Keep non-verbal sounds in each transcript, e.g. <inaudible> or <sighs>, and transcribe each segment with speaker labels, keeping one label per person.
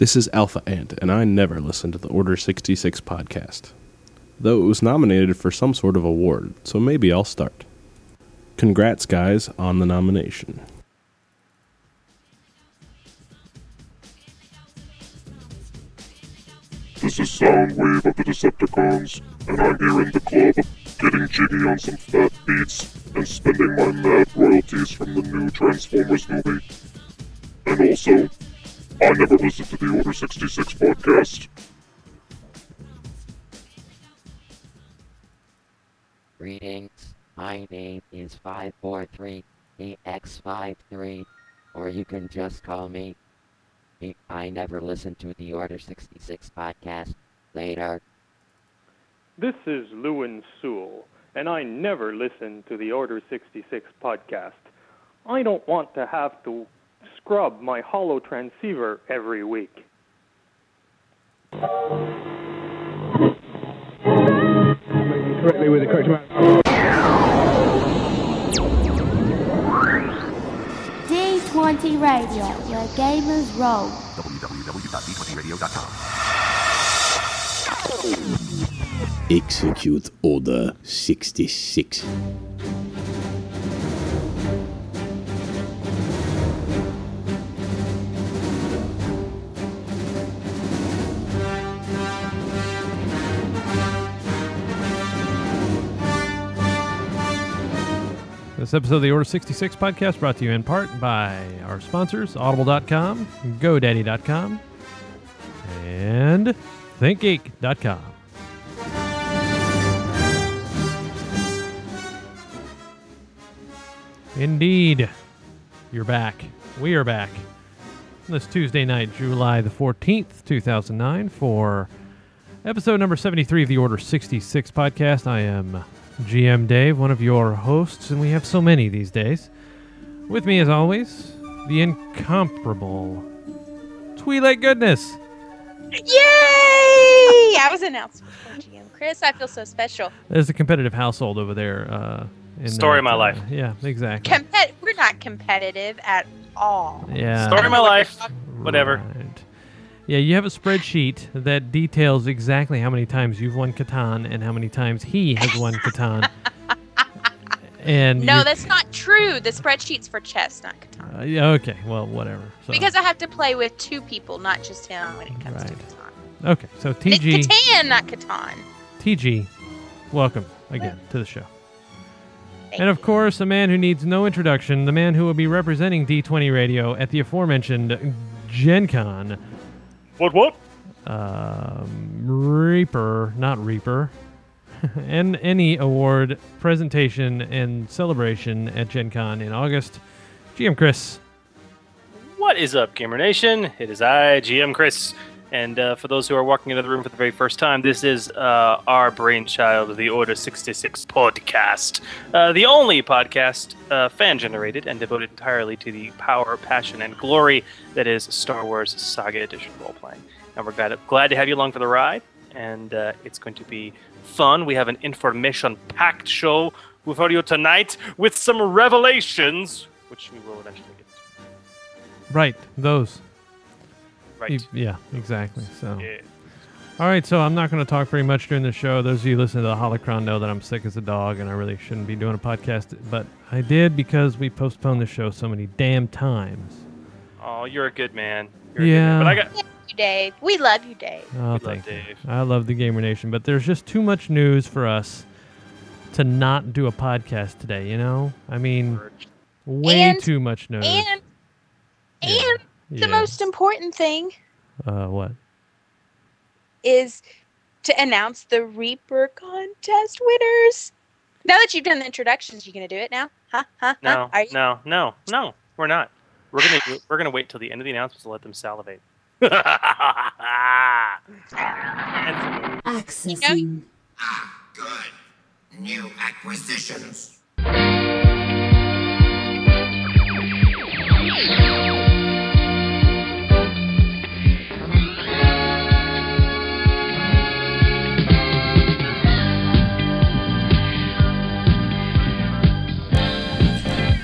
Speaker 1: This is Alpha Ant, and I never listened to the Order 66 podcast. Though it was nominated for some sort of award, so maybe I'll start. Congrats, guys, on the nomination.
Speaker 2: This is Soundwave of the Decepticons, and I'm here in the club, getting jiggy on some fat beats, and spending my mad royalties from the new Transformers movie. And also, I never listened to the Order 66 podcast.
Speaker 3: Greetings. My name is 543EX53, or you can just call me. me- I never listened to the Order 66 podcast. Later.
Speaker 4: This is Lewin Sewell, and I never listen to the Order 66 podcast. I don't want to have to scrub my holo transceiver every week.
Speaker 5: correctly with the correct amount.
Speaker 6: D20 Radio, where gamers roll.
Speaker 7: Execute Order 66.
Speaker 8: This episode of the Order 66 podcast brought to you in part by our sponsors, Audible.com, GoDaddy.com, and ThinkGeek.com. Indeed, you're back. We are back this Tuesday night, July the 14th, 2009, for episode number 73 of the Order 66 podcast. I am GM Dave, one of your hosts, and we have so many these days. With me, as always, the incomparable Twi'lek Goodness.
Speaker 9: Yay! I was announced before GM. Chris, I feel so special.
Speaker 8: There's a competitive household over there. Uh, in
Speaker 10: Story
Speaker 8: that,
Speaker 10: of my
Speaker 8: uh,
Speaker 10: life.
Speaker 8: Yeah, exactly.
Speaker 9: Compet- we're not competitive at all.
Speaker 8: yeah.
Speaker 10: Story of my life. Whatever.
Speaker 8: Right. Yeah, you have a spreadsheet that details exactly how many times you've won Catan and how many times he has won <laughs> Catan. and
Speaker 9: No,
Speaker 8: you-
Speaker 9: that's not true. The spreadsheet's for chess, not Catan.
Speaker 8: uh, yeah, okay, well, whatever. So,
Speaker 9: Because I have to play with two people, not just him when it comes to Catan.
Speaker 8: okay, so
Speaker 9: It's
Speaker 8: TG,
Speaker 9: Catan, not Catan.
Speaker 8: TG, welcome again to the show.
Speaker 9: Thank
Speaker 8: And of course, a man who needs no introduction, the man who will be representing D20 Radio at the aforementioned Gen Con,
Speaker 10: What? What?
Speaker 8: um, Reaper, not Reaper, <laughs> and any award presentation and celebration at Gen Con in August. GM Chris.
Speaker 10: What is up, Gamer Nation? It is I, GM Chris. And uh, for those who are walking into the room for the very first time, this is uh, our brainchild the Order 66 podcast. Uh, the only podcast uh, fan generated and devoted entirely to the power, passion, and glory that is Star Wars Saga Edition role playing. And we're glad, glad to have you along for the ride. And uh, it's going to be fun. We have an information packed show for you tonight with some revelations, which we will eventually get to.
Speaker 8: Right, those.
Speaker 10: Right.
Speaker 8: You- yeah, exactly. So.
Speaker 10: Yeah.
Speaker 8: All right, so I'm not going to talk very much during the show. Those of you listening to the Holocron know that I'm sick as a dog, and I really shouldn't be doing a podcast, but I did because we postponed the show so many damn times.
Speaker 10: Oh, you're a good man. You're
Speaker 8: Yeah.
Speaker 10: good man. But I got
Speaker 9: Thank you, Dave. We love you, Dave.
Speaker 8: Oh,
Speaker 10: We love
Speaker 8: thank you.
Speaker 10: Dave.
Speaker 8: I love the Gamer Nation, but there's just too much news for us to not do a podcast today. You know, I mean, way
Speaker 9: And-
Speaker 8: too much news.
Speaker 9: And
Speaker 8: Yeah.
Speaker 9: and the most important thing
Speaker 8: uh, what?
Speaker 9: is to announce the Reaper contest winners. Now that you've done the introductions, you gonna do it now? Huh? Huh?
Speaker 10: no,
Speaker 9: Huh? Are
Speaker 10: no, no, no. We're not. We're gonna do- we're gonna wait till the end of the announcements to let them salivate. <laughs> and
Speaker 6: Accessing.
Speaker 11: Ah, good. New acquisitions.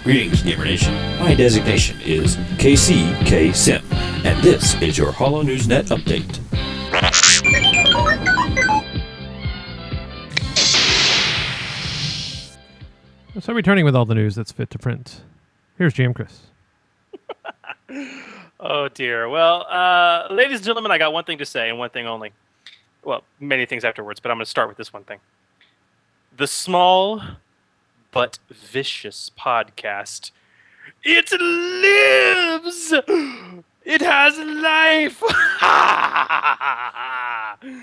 Speaker 7: Greetings, Gamer Nation. My designation is KCK Sim,
Speaker 12: And this is your Hollow News Net update.
Speaker 8: So returning with all the news that's fit to print. Here's GM Chris. <laughs>
Speaker 10: Oh dear. Well, uh, ladies and gentlemen, I got one thing to say and one thing only. Well, many things afterwards, but I'm going to start with this one thing. The small but vicious podcast. It lives. It has life. <laughs>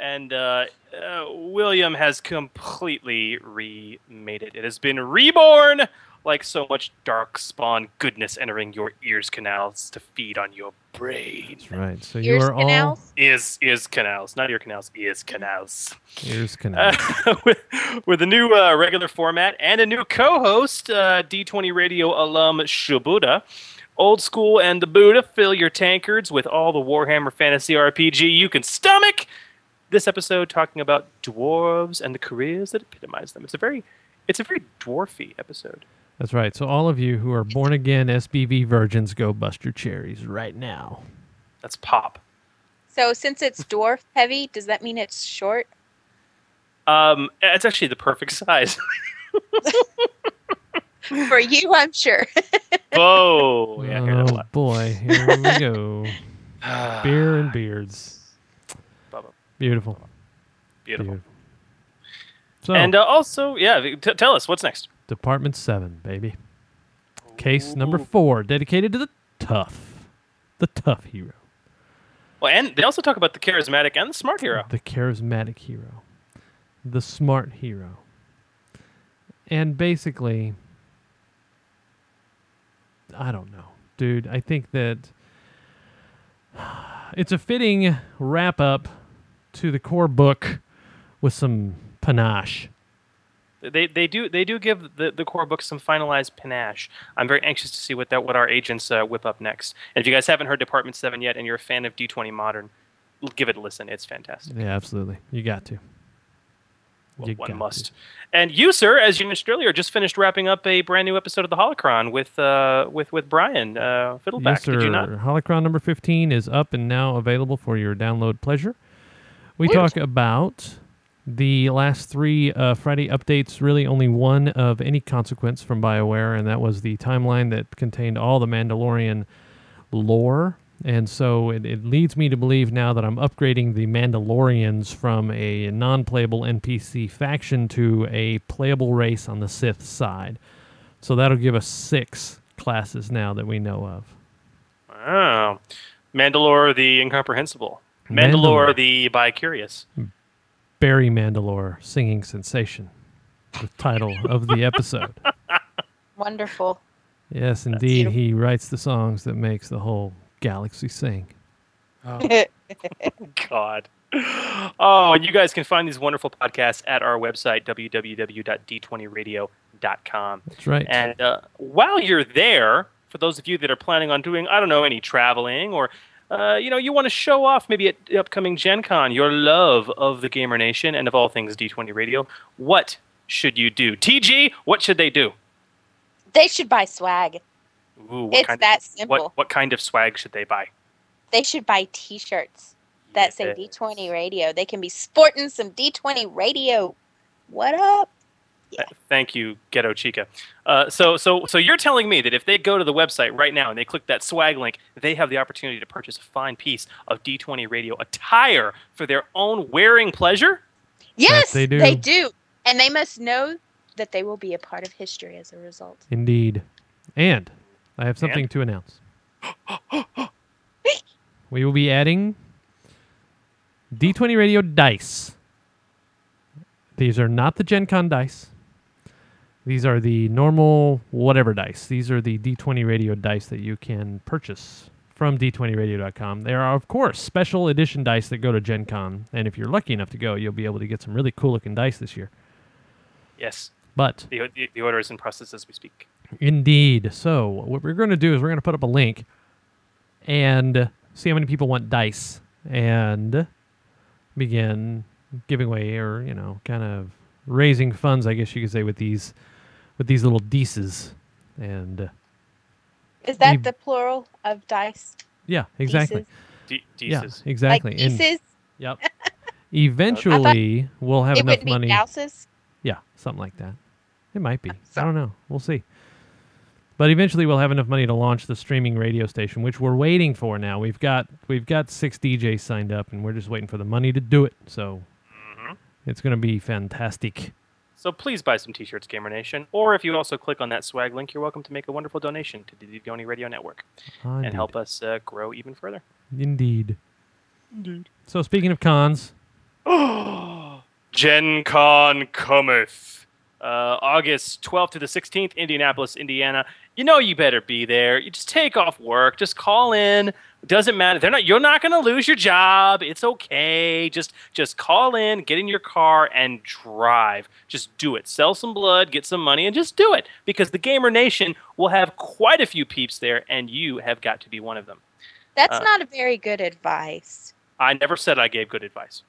Speaker 10: and uh, uh, William has completely remade it. It has been reborn like so much dark spawn goodness entering your ears canals to feed on your brain.
Speaker 8: That's right. So you are all
Speaker 10: Is is canals, not ear canals, is canals.
Speaker 8: ears <laughs> canals.
Speaker 10: Uh, with, with a new uh, regular format and a new co-host, uh, D20 Radio alum Shibuda. Old school and the Buddha fill your tankards with all the Warhammer Fantasy RPG you can stomach. This episode talking about dwarves and the careers that epitomize them. It's a very, it's a very dwarfy episode.
Speaker 8: That's right. So all of you who are born again SBV virgins, go bust your cherries right now.
Speaker 10: That's pop.
Speaker 9: So since it's dwarf heavy, does that mean it's short?
Speaker 10: Um, it's actually the perfect size. <laughs>
Speaker 9: For you, I'm sure.
Speaker 10: Whoa! Yeah, I hear that a
Speaker 8: oh boy, here we go. <sighs> Beer and beards.
Speaker 10: Bubba.
Speaker 8: Beautiful.
Speaker 10: Beautiful.
Speaker 8: So,
Speaker 10: and uh, also, yeah, t- tell us what's next.
Speaker 8: Department 7, baby. Case number 4, dedicated to the tough. The tough hero.
Speaker 10: Well, and they also talk about the charismatic and the smart hero.
Speaker 8: The charismatic hero. The smart hero. And basically, I don't know. Dude, I think that <sighs> it's a fitting wrap up to the core book with some panache.
Speaker 10: They they do they do give the, the core book some finalized panache. I'm very anxious to see what that what our agents uh, whip up next. And if you guys haven't heard Department Seven yet, and you're a fan of D20 Modern, give it a listen. It's fantastic.
Speaker 8: Yeah, absolutely. You got to.
Speaker 10: Well,
Speaker 8: You
Speaker 10: one must. And you, sir, as you mentioned earlier, just finished wrapping up a brand new episode of the Holocron with uh with with Brian uh, Fiddleback.
Speaker 8: Yes, sir.
Speaker 10: Did you not?
Speaker 8: Holocron number 15 is up and now available for your download pleasure. We talk about the last three uh, Friday updates, really only one of any consequence from BioWare, and that was the timeline that contained all the Mandalorian lore. And so it, it leads me to believe now that I'm upgrading the Mandalorians from a non playable NPC faction to a playable race on the Sith side. So that'll give us six classes now that we know of.
Speaker 10: Oh, Mandalore the incomprehensible.
Speaker 8: Mandalore.
Speaker 10: Mandalore the bi-curious.
Speaker 8: Barry Mandalore singing sensation, the title of the episode. <laughs>
Speaker 9: Wonderful.
Speaker 8: Yes, indeed, he writes the songs that makes the whole galaxy sing. Oh. <laughs>
Speaker 10: God. Oh, and you guys can find these wonderful podcasts at our website, www.d20radio.com.
Speaker 8: That's right.
Speaker 10: And uh, while you're there, for those of you that are planning on doing, I don't know, any traveling or, uh, you know, you want to show off maybe at the upcoming Gen Con your love of the Gamer Nation and of all things D20 Radio, what should you do? TG, what should they do?
Speaker 9: They should buy swag.
Speaker 10: Ooh, what
Speaker 9: It's that
Speaker 10: of,
Speaker 9: simple.
Speaker 10: What, what kind of swag should they buy?
Speaker 9: They should buy T-shirts that say D20 Radio. They can be sporting some D20 Radio. What up?
Speaker 10: Th- Thank you, Ghetto Chica. Uh, so, so, so you're telling me that if they go to the website right now and they click that swag link, they have the opportunity to purchase a fine piece of D20 Radio attire for their own wearing pleasure?
Speaker 9: Yes,
Speaker 8: they do.
Speaker 9: They do, and they must know that they will be a part of history as a result.
Speaker 8: Indeed. And I have something
Speaker 10: And?
Speaker 8: to announce. we will be adding D20 Radio dice. These are not the Gen Con dice. These are the normal whatever dice. These are the D20 Radio dice that you can purchase from d20radio.com. There are, of course, special edition dice that go to Gen Con. And if you're lucky enough to go, you'll be able to get some really cool looking dice this year.
Speaker 10: Yes.
Speaker 8: But
Speaker 10: The, the, the order is in process as we speak.
Speaker 8: Indeed. So what we're going to do is we're going to put up a link and see how many people want dice and begin giving away or you know kind of raising funds, I guess you could say, with these with these little dices and
Speaker 9: Is that
Speaker 8: We-
Speaker 9: the plural of dice?
Speaker 8: Yeah, exactly.
Speaker 10: D-
Speaker 8: Yeah, exactly.
Speaker 9: Like
Speaker 8: And- Yep. Eventually, <laughs> we'll have
Speaker 9: it
Speaker 8: enough
Speaker 9: wouldn't be
Speaker 8: money.
Speaker 9: douses.
Speaker 8: Yeah, something like that. It might be. I don't know. We'll see. But eventually, we'll have enough money to launch the streaming radio station, which we're waiting for now. We've got we've got six DJs signed up, and we're just waiting for the money to do it. So
Speaker 10: Mm-hmm.
Speaker 8: it's going to be fantastic.
Speaker 10: So please buy some t-shirts, Gamer Nation. Or if you also click on that swag link, you're welcome to make a wonderful donation to the Digoni Radio Network
Speaker 8: Ah,
Speaker 10: and help us uh, grow even further.
Speaker 8: Indeed.
Speaker 10: Indeed.
Speaker 8: So speaking of cons, <gasps>
Speaker 10: Gen Con cometh. Uh, August 12th to the 16th, Indianapolis, Indiana. You know you better be there. You just take off work. Just call in. Doesn't matter. They're not. You're not going to lose your job. It's okay. Just just call in, get in your car, and drive. Just do it. Sell some blood, get some money, and just do it. Because the Gamer Nation will have quite a few peeps there, and you have got to be one of them.
Speaker 9: That's
Speaker 10: Uh,
Speaker 9: not a very good advice.
Speaker 10: I never said I gave good advice.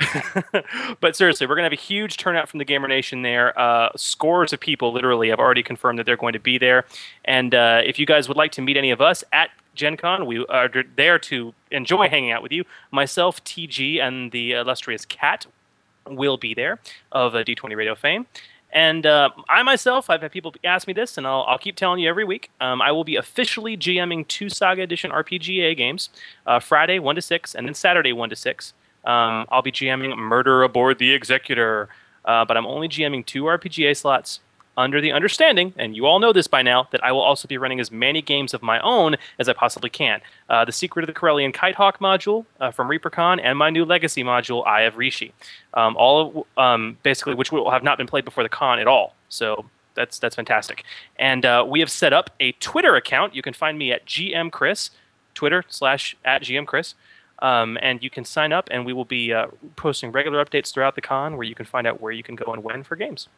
Speaker 10: <laughs> but seriously, we're going to have a huge turnout from the Gamer Nation there. Uh, scores of people literally have already confirmed that they're going to be there. And uh, if you guys would like to meet any of us at Gen Con, we are there to enjoy hanging out with you. Myself, TG, and the illustrious Cat will be there of uh, D20 Radio fame. And uh, I myself, I've had people ask me this, and I'll, I'll keep telling you every week. Um, I will be officially GMing two Saga Edition RPGA games uh, Friday, 1 to 6, and then Saturday, 1 to 6. Um, I'll be GMing Murder Aboard the Executor, uh, but I'm only GMing two RPGA slots under the understanding, and you all know this by now, that I will also be running as many games of my own as I possibly can. Uh, the Secret of the Corellian Kitehawk module uh, from ReaperCon and my new Legacy module, Eye of Rishi. Um, all of, um, basically, which will have not been played before the con at all. So that's that's fantastic. And uh, we have set up a Twitter account. You can find me at GM Chris, Twitter slash at GM Chris. Um, and you can sign up, and we will be uh, posting regular updates throughout the con where you can find out where you can go and when for games.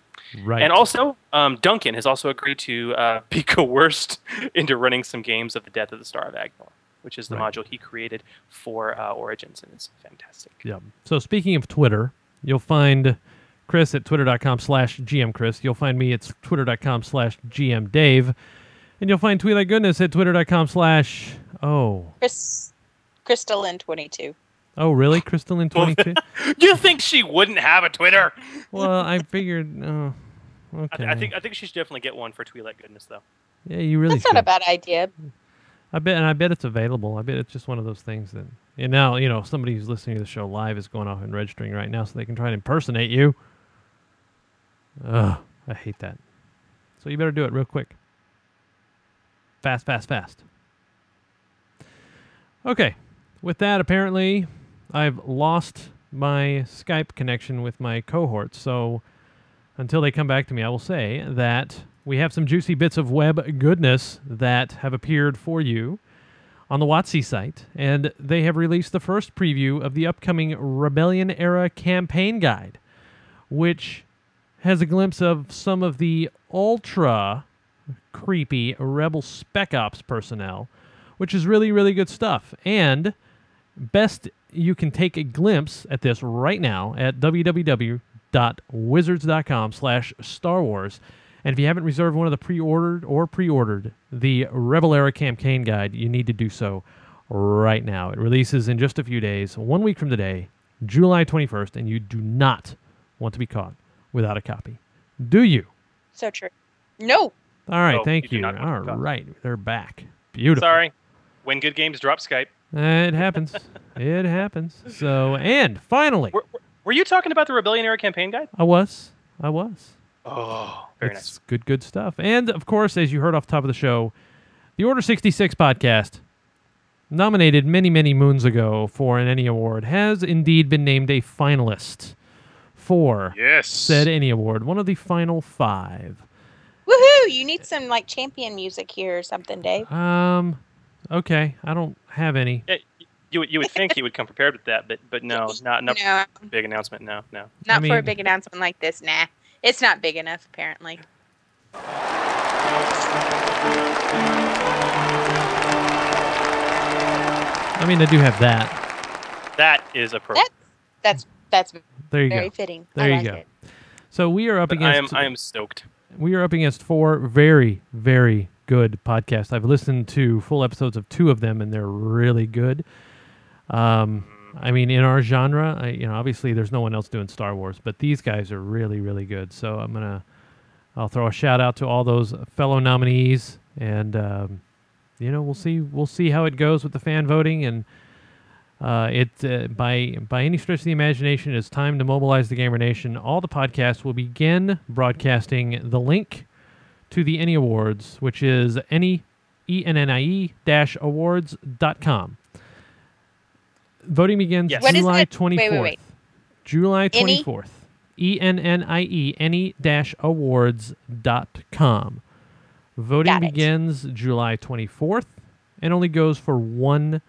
Speaker 8: Right.
Speaker 10: And also, um, Duncan has also agreed to uh, <laughs> be coerced into running some games of the Death of the Star of Agnor, which is the
Speaker 8: Right.
Speaker 10: module he created for uh, Origins, and it's fantastic.
Speaker 8: Yeah. So speaking of Twitter, you'll find Chris at twitter.com slash GMChris. You'll find me at twitter.com slash GMDave. And you'll find Twi'lek Goodness at twitter.com slash, oh,
Speaker 9: Chris, Crystalline 22.
Speaker 8: oh, really? Crystalline22? <laughs>
Speaker 10: you think she wouldn't have a Twitter?
Speaker 8: well, I figured, oh,
Speaker 10: I,
Speaker 8: okay.
Speaker 10: th- I think I think she should definitely get one for Tweet Goodness, though.
Speaker 8: yeah, you really
Speaker 9: That's
Speaker 8: should.
Speaker 9: not a bad idea.
Speaker 8: I bet, and I bet it's available. I bet it's just one of those things that, and now, you know, somebody who's listening to the show live is going off and registering right now so they can try and impersonate you. Ugh, I hate that. So you better do it real quick. Fast, fast, fast. Okay. With that, apparently, I've lost my Skype connection with my cohort. So until they come back to me, I will say that we have some juicy bits of web goodness that have appeared for you on the WotC site, and they have released the first preview of the upcoming Rebellion era campaign guide, which has a glimpse of some of the ultra creepy Rebel Spec Ops personnel, which is really, really good stuff. And best you can take a glimpse at this right now at www.wizards.com slash Star Wars. And if you haven't reserved one of the pre-ordered or pre-ordered the Rebel Era Campaign Guide, you need to do so right now. It releases in just a few days, one week from today, July 21st, and you do not want to be caught without a copy. Do you?
Speaker 9: So true. No.
Speaker 8: All right,
Speaker 10: No,
Speaker 8: thank
Speaker 10: you do
Speaker 8: you.
Speaker 10: not want to
Speaker 8: All
Speaker 10: be caught.
Speaker 8: right, they're back. Beautiful.
Speaker 10: Sorry. When good games drop Skype.
Speaker 8: It happens. it happens. So, and finally,
Speaker 10: Were, were- were you talking about the Rebellion era campaign guide?
Speaker 8: I was. I was.
Speaker 10: Oh, very
Speaker 8: it's good, good stuff. And of course, as you heard off the top of the show, the Order 66 podcast, nominated many, many moons ago for an ENnie Award, has indeed been named a finalist for
Speaker 10: Yes.
Speaker 8: said ENnie Award, one of the final five.
Speaker 9: Woohoo! You need some like champion music here or something, Dave.
Speaker 8: Um, okay, I don't have any.
Speaker 10: Yeah, you would you would think he would come prepared with that, but but no, <laughs> not not
Speaker 9: No.
Speaker 10: big announcement. No, no.
Speaker 9: Not for a big announcement like this. Nah. It's not big enough, apparently.
Speaker 8: I mean, I do have that.
Speaker 10: That is appropriate.
Speaker 9: That's that's
Speaker 8: There you
Speaker 9: very
Speaker 8: go.
Speaker 9: fitting.
Speaker 8: There
Speaker 9: I
Speaker 8: you
Speaker 9: like
Speaker 8: go.
Speaker 9: it.
Speaker 8: So we are up
Speaker 10: But I am. I am stoked.
Speaker 8: we are up against four very, very good podcasts. I've listened to full episodes of two of them, and they're really good. Um, I mean, in our genre, I, you know, obviously there's no one else doing Star Wars, but these guys are really, really good. So I'm gonna, I'll throw a shout out to all those fellow nominees, and um, you know, we'll see, we'll see how it goes with the fan voting, and uh, it uh, by by any stretch of the imagination, it's time to mobilize the gamer nation. All the podcasts will begin broadcasting the link to the ENnie Awards, which is any e n n i e dash awards dot com. Voting begins
Speaker 9: Yes.
Speaker 8: July 24th.
Speaker 9: Wait, wait, wait.
Speaker 8: July twenty fourth. E N N I E any dash awards dot com. Voting
Speaker 9: Got it.
Speaker 8: begins July twenty fourth and only goes for one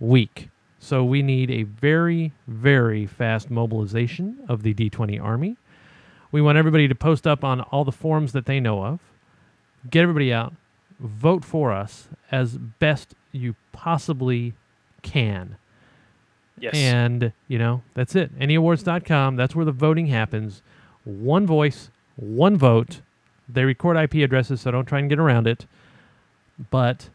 Speaker 8: week. So we need a very, very fast mobilization of the D20 Army. We want everybody to post up on all the forums that they know of. Get everybody out. Vote for us as best you possibly can.
Speaker 10: Yes.
Speaker 8: And, you know, that's it. Anyawards.com. That's where the voting happens. One voice, one vote. They record IP addresses, so don't try and get around it. But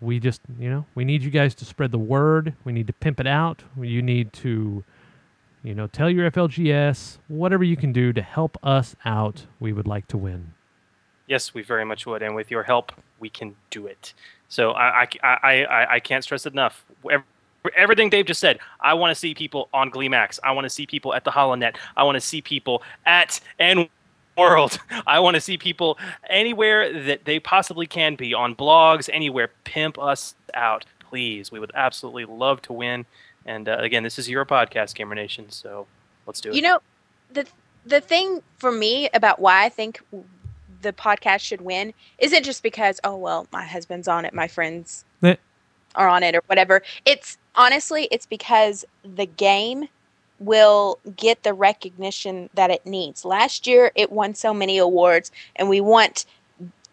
Speaker 8: we just, you know, we need you guys to spread the word. We need to pimp it out. You need to, you know, tell your FLGS, whatever you can do to help us out. We would like to win.
Speaker 10: Yes, we very much would, and with your help, we can do it. So I, I, I, I, can't stress enough. Everything Dave just said. I want to see people on GleeMax. I want to see people at the HoloNet. I want to see people at EN World. <laughs> I want to see people anywhere that they possibly can be on blogs, anywhere. Pimp us out, please. We would absolutely love to win. And uh, again, this is your podcast, Gamer Nation. So let's do it.
Speaker 9: You know, the the thing for me about why I think the podcast should win isn't just because oh well my husband's on it, my friends
Speaker 8: Eh.
Speaker 9: are on it or whatever. It's honestly it's because the game will get the recognition that it needs. Last year it won so many awards and we want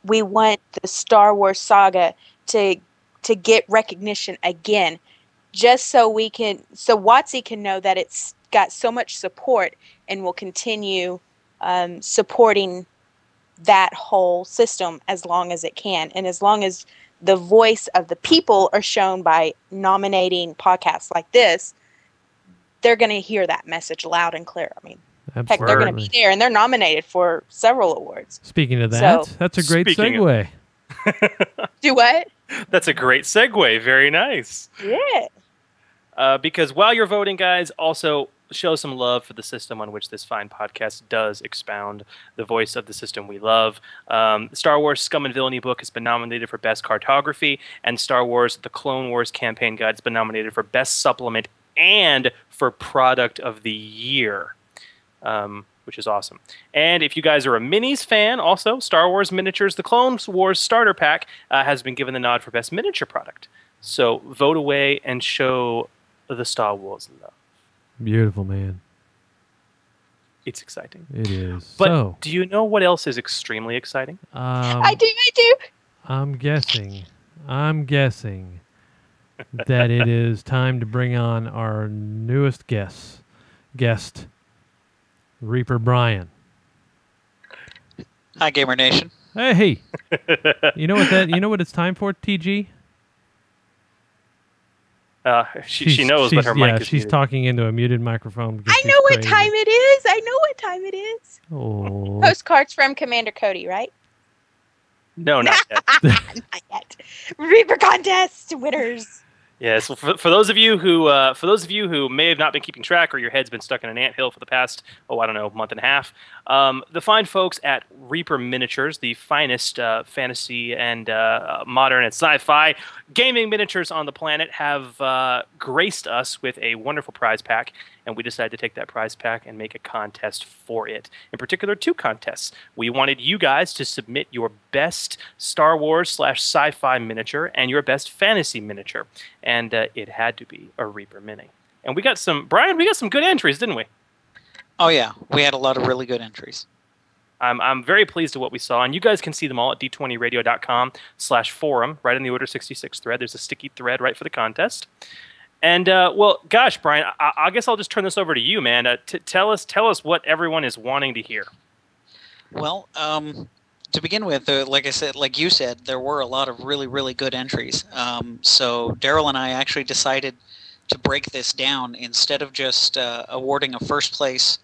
Speaker 9: we want the Star Wars saga to to get recognition again just so we can so WotC can know that it's got so much support and will continue um, supporting that whole system as long as it can and as long as the voice of the people are shown by nominating podcasts like this they're going to hear that message loud and clear i mean heck they're going to be there and they're nominated for several awards
Speaker 8: Speaking of that,
Speaker 9: So-
Speaker 8: that's a great
Speaker 10: Speaking of-
Speaker 8: segue. <laughs>
Speaker 9: do what
Speaker 10: That's a great segue. Very nice.
Speaker 9: yeah
Speaker 10: Uh, because while you're voting, guys, also show some love for the system on which this fine podcast does expound the voice of the system we love. Um, Star Wars Scum and Villainy book has been nominated for Best Cartography, and Star Wars The Clone Wars Campaign Guide has been nominated for Best Supplement and for Product of the Year. Um, which is awesome. And if you guys are a minis fan, also Star Wars Miniatures, the Clone Wars Starter Pack uh, has been given the nod for best miniature product. So vote away and show the Star Wars love.
Speaker 8: Beautiful, man.
Speaker 10: It's exciting.
Speaker 8: It is.
Speaker 10: But
Speaker 8: so,
Speaker 10: do you know what else is extremely exciting?
Speaker 8: um,
Speaker 9: i do i do
Speaker 8: I'm guessing, I'm guessing that it <laughs> is time to bring on our newest guest, guest, Reaper Brian.
Speaker 13: Hi, Gamer Nation.
Speaker 8: Hey, <laughs> you know what that? You know what it's time for, TG?
Speaker 10: Uh, she, she knows, but
Speaker 8: she's-
Speaker 10: her
Speaker 8: yeah,
Speaker 10: mic is
Speaker 8: she's
Speaker 10: muted.
Speaker 8: talking into a muted microphone. because
Speaker 9: i
Speaker 8: she's
Speaker 9: know what
Speaker 8: crazy.
Speaker 9: time it is i know what time it is
Speaker 8: Oh,
Speaker 9: postcards from commander cody right
Speaker 10: No, not <laughs> yet.
Speaker 9: not yet reaper contest winners
Speaker 10: Yeah, so for, for those of you who uh, for those of you who may have not been keeping track or your head's been stuck in an anthill for the past oh I don't know month and a half, um, the fine folks at Reaper Miniatures, the finest uh, fantasy and uh, modern and sci-fi gaming miniatures on the planet, have uh, graced us with a wonderful prize pack, and we decided to take that prize pack and make a contest for it. In particular, two contests. We wanted you guys to submit your best Star Wars slash sci-fi miniature and your best fantasy miniature, and uh, it had to be a Reaper Mini. And we got some, Brian. We got some good entries, didn't we?
Speaker 13: Oh yeah, we had a lot of really good entries.
Speaker 10: I'm, I'm very pleased with what we saw, and you guys can see them all at d20radio.com slash forum, right in the Order 66 thread. There's a sticky thread right for the contest. And uh, well, gosh, Brian, I, I guess I'll just turn this over to you, man. Uh, t- tell us, tell us what everyone is wanting to hear.
Speaker 13: Well, um, to begin with, uh, like I said, like you said, there were a lot of really, really good entries. Um, so Daryl and I actually decided to break this down instead of just uh, awarding a first place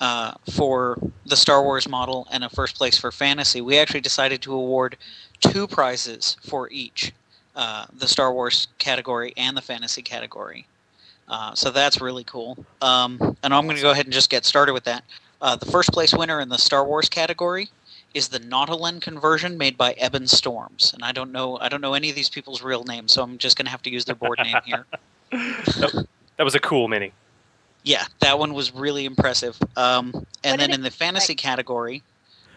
Speaker 13: uh, for the Star Wars model and a first place for fantasy. We actually decided to award two prizes for each, uh, the Star Wars category and the fantasy category. Uh, so that's really cool. Um, and I'm going to go ahead and just get started with that. Uh, the first place winner in the Star Wars category is the Nautolan conversion made by Eben Storms, and I don't know I don't know any of these people's real names, so I'm just going to have to use their board name here. <laughs>
Speaker 10: that, that was a cool mini.
Speaker 13: Yeah, that one was really impressive. Um, and then in the fantasy category,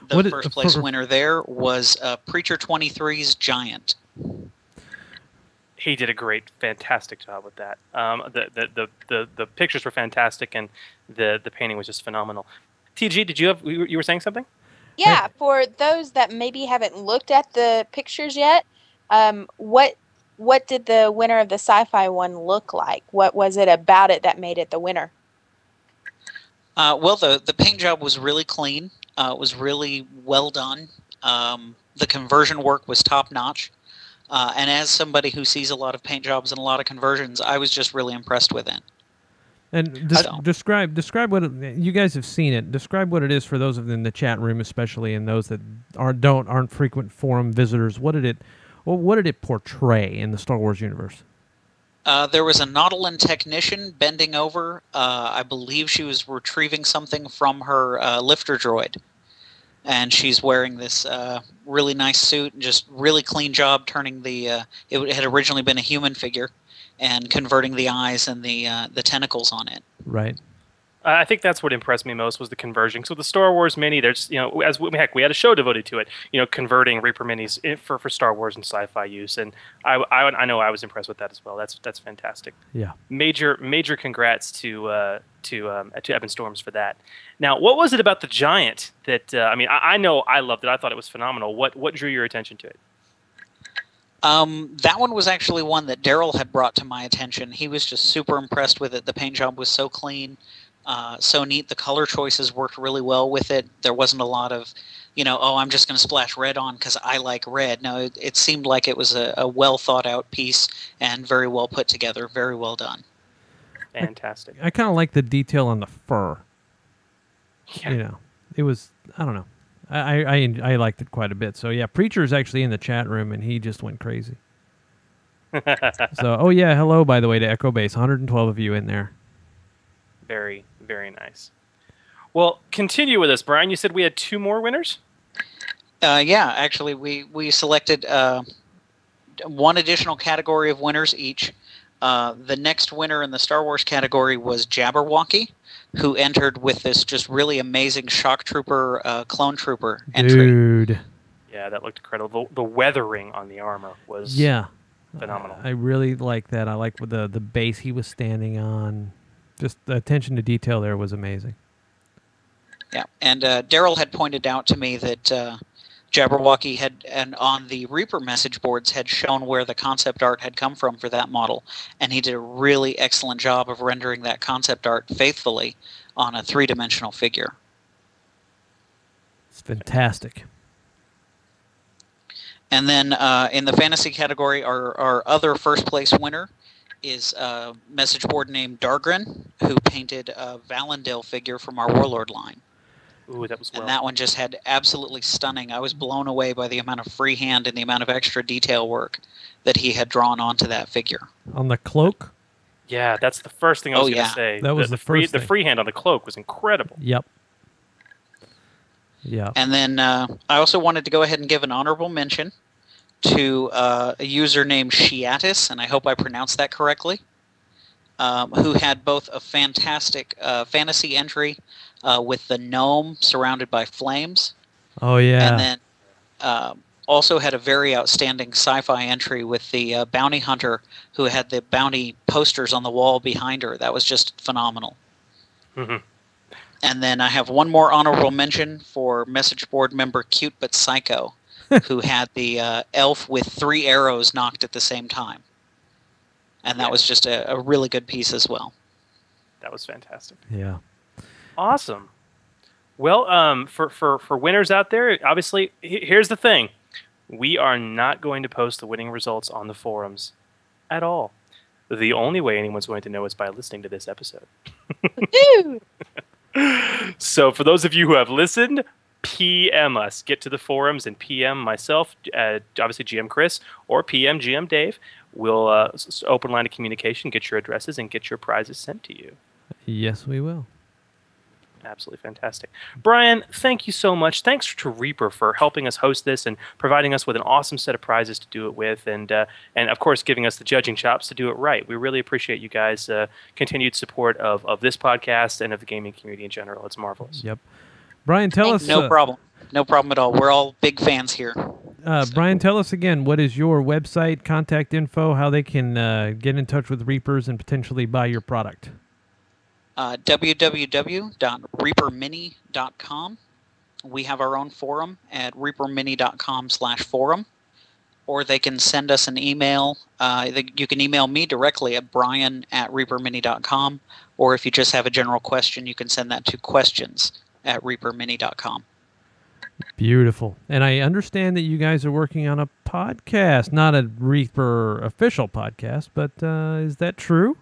Speaker 13: the
Speaker 8: What i-
Speaker 13: first place
Speaker 8: for-
Speaker 13: winner there was uh, Preacher 23's Giant.
Speaker 10: He did a great, fantastic job with that. Um, the, the, the, the, the pictures were fantastic, and the, the painting was just phenomenal. TG, did you have you were- you were saying something?
Speaker 9: Yeah, for those that maybe haven't looked at the pictures yet, um, what what did the winner of the sci-fi one look like? What was it about it that made it the winner?
Speaker 13: Uh, well, the the paint job was really clean. Uh, it was really well done. Um, the conversion work was top notch. Uh, and as somebody who sees a lot of paint jobs and a lot of conversions, I was just really impressed with it.
Speaker 8: And des- describe describe what it, you guys have seen it. Describe what it is for those of in the chat room, especially, and those that aren't don't aren't frequent forum visitors. What did it, well, what did it portray in the Star Wars universe?
Speaker 13: Uh, there was a Nautolan technician bending over. Uh, I believe she was retrieving something from her uh, lifter droid. And she's wearing this uh, really nice suit and just really clean job turning the. Uh, it had originally been a human figure, and converting the eyes and the uh, the tentacles on it.
Speaker 8: Right.
Speaker 10: I think that's what impressed me most was the conversion. So the Star Wars mini, there's you know, as we, heck, we had a show devoted to it. You know, converting Reaper minis i- for for Star Wars and sci-fi use, and I, I, I know I was impressed with that as well. That's that's fantastic.
Speaker 8: Yeah.
Speaker 10: Major major congrats to uh, to um, to Evan Storms for that. Now, what was it about the giant that uh, I mean? I, I know I loved it. I thought it was phenomenal. What what drew your attention to it?
Speaker 13: Um, that one was actually one that Daryl had brought to my attention. He was just super impressed with it. The paint job was so clean, uh, so neat. The color choices worked really well with it. There wasn't a lot of, you know, oh, I'm just going to splash red on because I like red. No, it, it seemed like it was a, a well thought out piece and very well put together. Very well done.
Speaker 10: Fantastic.
Speaker 8: I kind of like the detail on the fur. Yeah. You know, it was I don't know. I, I I I liked it quite a bit. So yeah, preacher's actually in the chat room and he just went crazy. <laughs> so oh yeah, hello by the way to Echo Base, 112 of you in there.
Speaker 10: Very very nice. Well, continue with us, Brian. You said we had two more winners.
Speaker 13: Uh, yeah, actually, we we selected uh, one additional category of winners each. Uh, the next winner in the Star Wars category was Jabberwocky, who entered with this just really amazing Shock Trooper uh, clone trooper entry.
Speaker 8: Dude.
Speaker 10: Yeah, that looked incredible. The, the weathering on the armor was
Speaker 8: Yeah.
Speaker 10: phenomenal.
Speaker 8: I really like that. I like the the base he was standing on. Just the attention to detail there was amazing.
Speaker 13: Yeah, and uh, Daryl had pointed out to me that uh, Jabberwocky had, and on the Reaper message boards, had shown where the concept art had come from for that model, and he did a really excellent job of rendering that concept art faithfully on a three-dimensional figure.
Speaker 8: It's fantastic.
Speaker 13: And then uh, in the fantasy category, our, our other first place winner is a message board named Dargren, who painted a Valendale figure from our Warlord line.
Speaker 10: Ooh, that was well.
Speaker 13: And that one just had absolutely stunning. I was blown away by the amount of freehand and the amount of extra detail work that he had drawn onto that figure.
Speaker 8: On the cloak.
Speaker 10: Yeah, that's the first thing I
Speaker 13: Oh,
Speaker 10: was going
Speaker 13: yeah.
Speaker 10: to say.
Speaker 8: That was the
Speaker 10: free,
Speaker 8: first
Speaker 10: The
Speaker 8: thing.
Speaker 10: freehand on the cloak was incredible.
Speaker 8: Yep. Yeah.
Speaker 13: And then uh, I also wanted to go ahead and give an honorable mention to uh, a user named Shiatis, and I hope I pronounced that correctly, um, who had both a fantastic uh, fantasy entry uh, with the gnome surrounded by flames,
Speaker 8: Oh yeah.
Speaker 13: and then um, also had a very outstanding sci-fi entry with the uh, bounty hunter who had the bounty posters on the wall behind her. That was just phenomenal.
Speaker 10: Mhm.
Speaker 13: And then I have one more honorable mention for message board member Cute But Psycho, <laughs> who had the uh, elf with three arrows knocked at the same time. And that was just a, a really good piece as well.
Speaker 10: That was fantastic.
Speaker 8: yeah.
Speaker 10: Awesome. Well, um, for, for, for winners out there, obviously, he- here's the thing. We are not going to post the winning results on the forums at all. The only way anyone's going to know is by listening to this episode. <laughs> so, for those of you who have listened, PM us. Get to the forums and PM myself, uh, obviously GM Chris, or PM GM Dave. We'll uh, open line of communication, get your addresses, and get your prizes sent to you.
Speaker 8: Yes, we will.
Speaker 10: Absolutely fantastic. Brian, thank you so much. Thanks to Reaper for helping us host this and providing us with an awesome set of prizes to do it with, and uh, and of course giving us the judging chops to do it right. We really appreciate you guys' uh, continued support of, of this podcast and of the gaming community in general. It's marvelous.
Speaker 8: Yep. Brian, tell us.
Speaker 13: no
Speaker 8: uh,
Speaker 13: problem. No problem at all. We're all big fans here.
Speaker 8: Uh, Brian, tell us again what is your website, contact info, how they can uh, get in touch with Reapers and potentially buy your product.
Speaker 13: Uh, www.reapermini.com. We have our own forum at reapermini.com slash forum. Or they can send us an email. Uh, they, you can email me directly at brian at reapermini.com. Or if you just have a general question, you can send that to questions at reapermini.com.
Speaker 8: Beautiful. And I understand that you guys are working on a podcast, not a Reaper official podcast, but uh, is that true?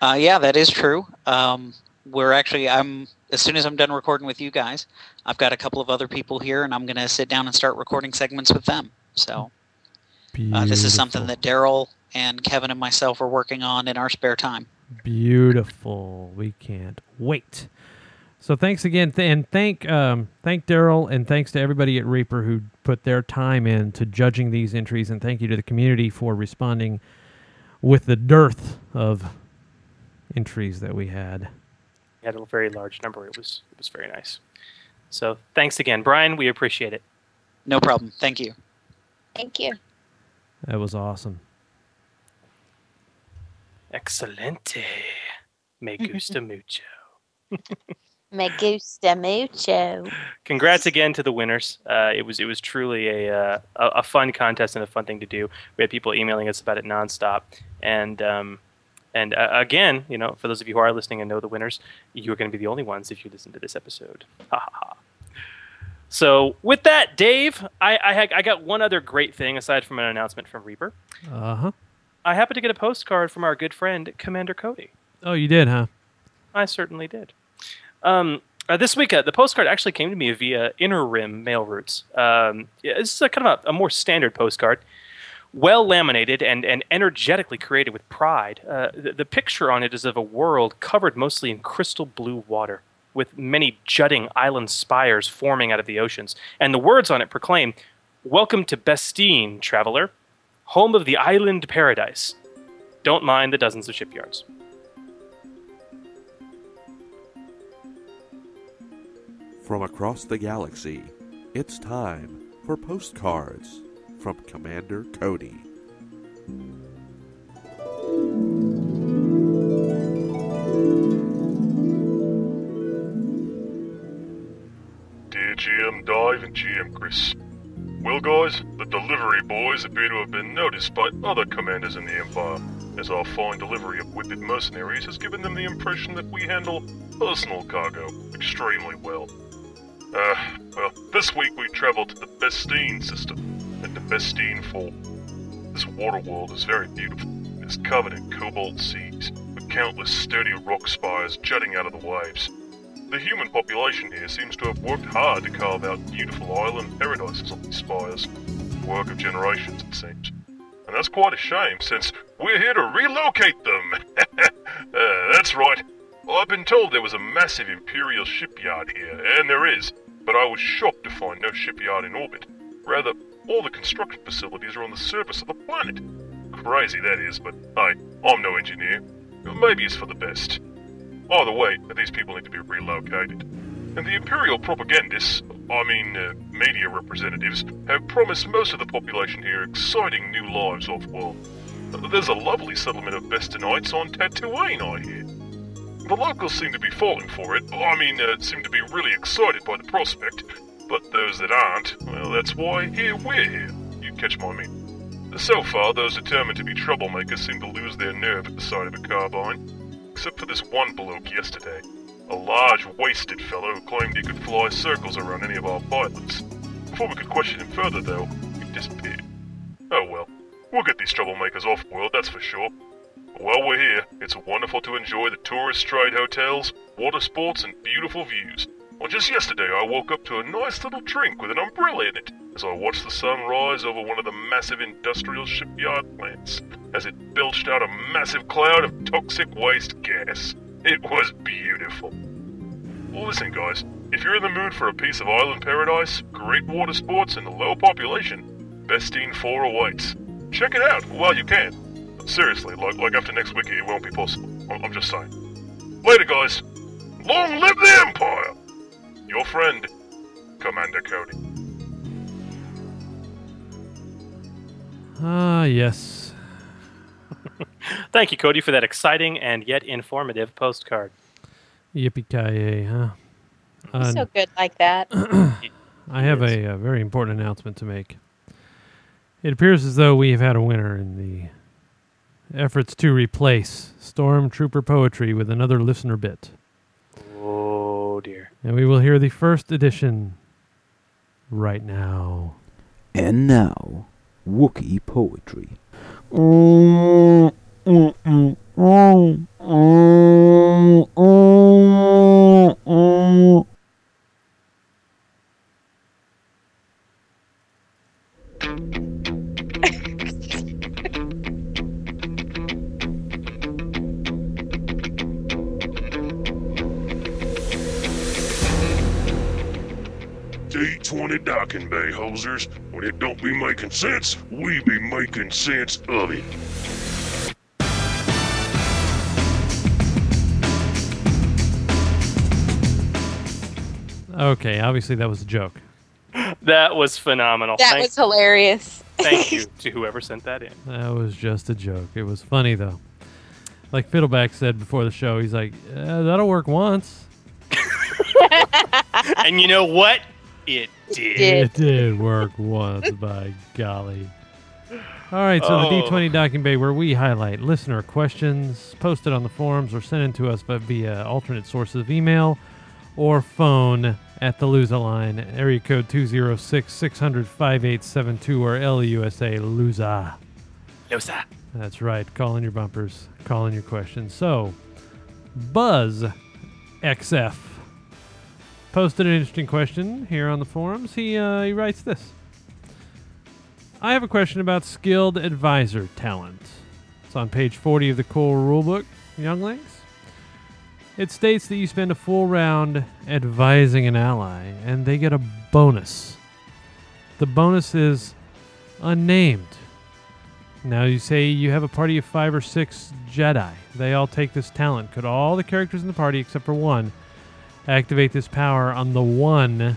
Speaker 13: Uh, yeah, that is true. Um, we're actually, I'm as soon as I'm done recording with you guys, I've got a couple of other people here, and I'm going to sit down and start recording segments with them. So uh, this is something that Daryl and Kevin and myself are working on in our spare time.
Speaker 8: Beautiful. We can't wait. So thanks again, th- and thank um, thank Daryl, and thanks to everybody at Reaper who put their time in to judging these entries, and thank you to the community for responding with the dearth of entries that we had.
Speaker 10: We had a very large number. It was it was very nice. So thanks again, Brian. We appreciate it.
Speaker 13: No problem. Thank you.
Speaker 9: Thank you.
Speaker 8: That was awesome.
Speaker 10: Excelente. Me gusta <laughs> mucho. <laughs>
Speaker 9: Me gusta mucho.
Speaker 10: Congrats again to the winners. Uh, it was it was truly a, uh, a a fun contest and a fun thing to do. We had people emailing us about it nonstop, and um, and uh, again, you know, for those of you who are listening and know the winners, you are going to be the only ones if you listen to this episode. Ha ha ha. So with that, Dave, I I, had, I got one other great thing aside from an announcement from Reaper.
Speaker 8: Uh huh.
Speaker 10: I happened to get a postcard from our good friend Commander Cody.
Speaker 8: Oh, you did, huh?
Speaker 10: I certainly did. Um, uh, this week, uh, the postcard actually came to me via Inner Rim mail routes. Um, yeah, this is a kind of a, a more standard postcard, well laminated and, and energetically created with pride. Uh, the, the picture on it is of a world covered mostly in crystal blue water, with many jutting island spires forming out of the oceans. And the words on it proclaim, Welcome to Bestine, traveler, home of the island paradise. Don't mind the dozens of shipyards.
Speaker 14: From across the galaxy, it's time for postcards from Commander Cody.
Speaker 2: Dear GM Dive and GM Chris. Well, guys, the delivery boys appear to have been noticed by other commanders in the Empire, as our fine delivery of whippet mercenaries has given them the impression that we handle personal cargo extremely well. Uh, well, this week we traveled to the Bestine system, and the Bestine Fall. This water world is very beautiful. It is covered in cobalt seas, with countless sturdy rock spires jutting out of the waves. The human population here seems to have worked hard to carve out beautiful island paradises on these spires. Work of generations, it seems. And that's quite a shame, since we're here to relocate them! I've been told there was a massive Imperial shipyard here, and there is, but I was shocked to find no shipyard in orbit. Rather, all the construction facilities are on the surface of the planet. Crazy that is, but hey, I'm no engineer. Maybe it's for the best. Either way, these people need to be relocated. And the Imperial propagandists, I mean, uh, media representatives, have promised most of the population here exciting new lives off-world. There's a lovely settlement of Bestonites on Tatooine, I hear. The locals seem to be falling for it. I mean, uh, seem to be really excited by the prospect. But those that aren't, well, that's why here we're here. You catch my meaning. So far, those determined to be troublemakers seem to lose their nerve at the sight of a carbine. Except for this one bloke yesterday. A large, wasted fellow who claimed he could fly circles around any of our pilots. Before we could question him further, though, he disappeared. Oh well. We'll get these troublemakers off world, that's for sure. While we're here, it's wonderful to enjoy the tourist trade hotels, water sports, and beautiful views. Well, just yesterday I woke up to a nice little drink with an umbrella in it as I watched the sun rise over one of the massive industrial shipyard plants as it belched out a massive cloud of toxic waste gas. It was beautiful. Well, listen, guys, if you're in the mood for a piece of island paradise, great water sports, and a low population, Bestine 4 awaits. Check it out while you can. Seriously, like, like after next wiki, it won't be possible. I- I'm just saying. Later, guys. Long live the Empire! Your friend, Commander Cody.
Speaker 8: Ah, yes. <laughs>
Speaker 10: Thank you, Cody, for that exciting and yet informative postcard.
Speaker 8: Yippee ki huh?
Speaker 9: He's
Speaker 8: Uh,
Speaker 9: so good like that. <clears throat>
Speaker 8: I have a, uh very important announcement to make. It appears as though we have had a winner in the efforts to replace Stormtrooper Poetry with another listener bit.
Speaker 10: Oh dear.
Speaker 8: And we will hear the first edition right now.
Speaker 7: And now, Wookiee poetry. <laughs>
Speaker 2: making sense, we be making sense of it.
Speaker 8: Okay, obviously that was a joke.
Speaker 10: That was phenomenal.
Speaker 9: That
Speaker 10: Thank,
Speaker 9: was hilarious.
Speaker 10: thank <laughs> you to whoever sent that in.
Speaker 8: That was just a joke. It was funny though. Like Fiddleback said before the show, he's like, "Uh, "That'll work once." <laughs>
Speaker 10: and you know what? It did.
Speaker 8: It did work once, <laughs> by golly. All right, so
Speaker 10: Oh.
Speaker 8: the D20 Docking Bay, where we highlight listener questions posted on the forums or sent in to us by via alternate sources of email or phone at the Lusa line, area code 206 600 5872 or LUSA Lusa.
Speaker 10: Lusa.
Speaker 8: That's right. Call in your bumpers, call in your questions. So, Buzz XF posted an interesting question here on the forums. He, uh, he writes this I have a question about skilled advisor talent. It's on page 40 of the core rulebook, younglings. It states that you spend a full round advising an ally, and they get a bonus. The bonus is unnamed. Now you say you have a party of five or six Jedi. They all take this talent. Could all the characters in the party except for one activate this power on the one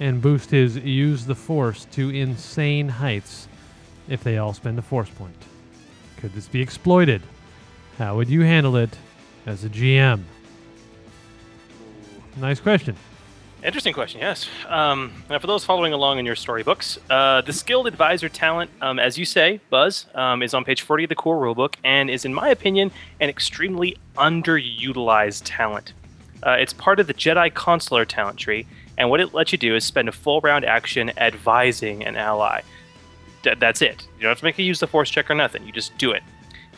Speaker 8: and boost his use the force to insane heights if they all spend a force point? Could this be exploited? How would you handle it as a GM? Nice question.
Speaker 10: Interesting question, yes. Um, now, for those following along in your storybooks, uh, the skilled advisor talent, um, as you say, Buzz, um, is on page 40 of the core rulebook and is, in my opinion, an extremely underutilized talent. Uh, it's part of the Jedi Consular talent tree, and what it lets you do is spend a full round action advising an ally. D- that's it. You don't have to make a use the force check or nothing. You just do it.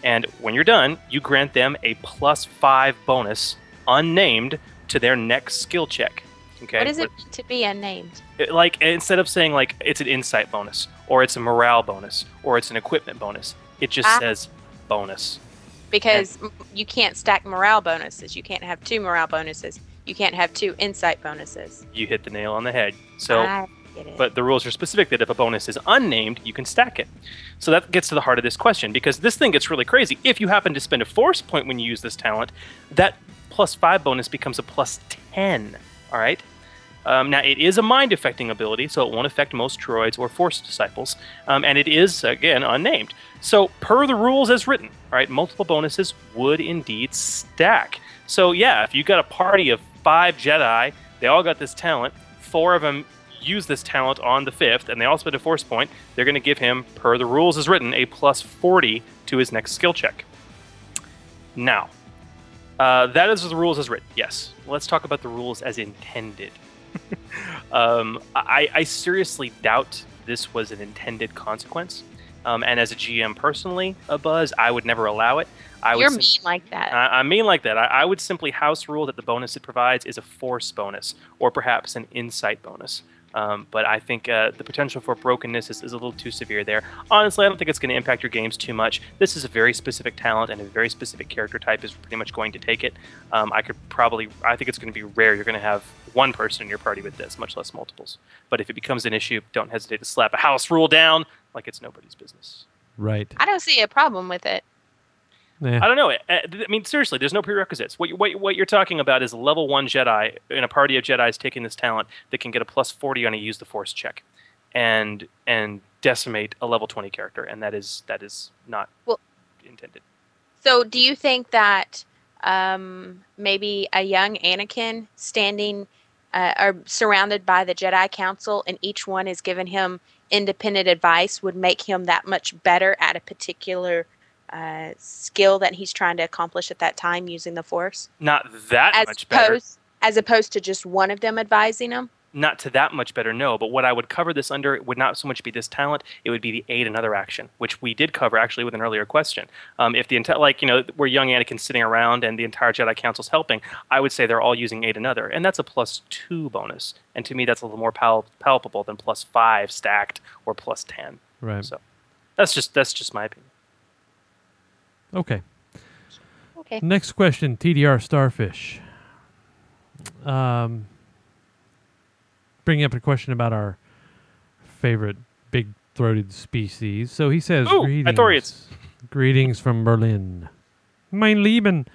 Speaker 10: And when you're done, you grant them a plus five bonus, unnamed, to their next skill check. Okay.
Speaker 9: What does it mean to be unnamed?
Speaker 10: it- like instead of saying like it's an insight bonus or it's a morale bonus or it's an equipment bonus, it just
Speaker 9: Ah.
Speaker 10: says bonus.
Speaker 9: Because m you can't stack morale bonuses. You can't have two morale bonuses. You can't have two insight bonuses.
Speaker 10: You hit the nail on the head. So
Speaker 9: I get it.
Speaker 10: but the rules are specific that if a bonus is unnamed, you can stack it. So that gets to the heart of this question because this thing gets really crazy. If you happen to spend a force point when you use this talent, that plus five bonus becomes a plus 10. All right? Um, now, it is a mind affecting ability, so it won't affect most droids or force disciples. Um, and it is, again, unnamed. So, per the rules as written, right, multiple bonuses would indeed stack. So, yeah, if you've got a party of five Jedi, they all got this talent, four of them use this talent on the fifth, and they all spend a force point, they're going to give him, per the rules as written, a plus 40 to his next skill check. Now, Uh, that is the rules as written. Yes. Let's talk about the rules as intended. <laughs> um, I, I seriously doubt this was an intended consequence. Um, and as a GM personally, a buzz, I would never allow it. I
Speaker 9: You're
Speaker 10: sim-
Speaker 9: mean like that.
Speaker 10: I, I mean like that. I, I would simply house rule that the bonus it provides is a force bonus or perhaps an insight bonus. Um, but I think uh, the potential for brokenness is, is a little too severe there. Honestly, I don't think it's going to impact your games too much. This is a very specific talent, and a very specific character type is pretty much going to take it. Um, I could probably, I think it's going to be rare. You're going to have one person in your party with this, much less multiples. But if it becomes an issue, don't hesitate to slap a house rule down like it's nobody's business.
Speaker 8: Right.
Speaker 9: I don't see a problem with it.
Speaker 8: Yeah.
Speaker 10: I don't know. I I mean, seriously, there's no prerequisites. What, you- what, what you're talking about is a level one Jedi in a party of Jedi's taking this talent that can get a plus 40 on a use the Force check, and and decimate a level 20 character, and that is that is not
Speaker 9: Well-
Speaker 10: intended.
Speaker 9: So, do you think that um, maybe a young Anakin standing uh, or surrounded by the Jedi Council, and each one is giving him independent advice, would make him that much better at a particular uh, skill that he's trying to accomplish at that time using the Force,
Speaker 10: Not that
Speaker 9: as
Speaker 10: much better.
Speaker 9: opposed as opposed to just one of them advising him?
Speaker 10: Not to that much better, no. But what I would cover this under would not so much be this talent; it would be the aid another action, which we did cover actually with an earlier question. Um, if the entire, like you know, we're young Anakin sitting around and the entire Jedi Council's helping, I would say they're all using aid another, and that's a plus two bonus. And to me, that's a little more pal- palpable than plus five stacked or plus ten.
Speaker 8: Right.
Speaker 10: So that's just that's just my opinion.
Speaker 8: Okay.
Speaker 9: Okay.
Speaker 8: Next question, TDR Starfish. Um, bringing up a question about our favorite big-throated species. So he says,
Speaker 10: Ooh,
Speaker 8: "Greetings,
Speaker 10: Ithorians.
Speaker 8: greetings from Berlin, mein Lieben.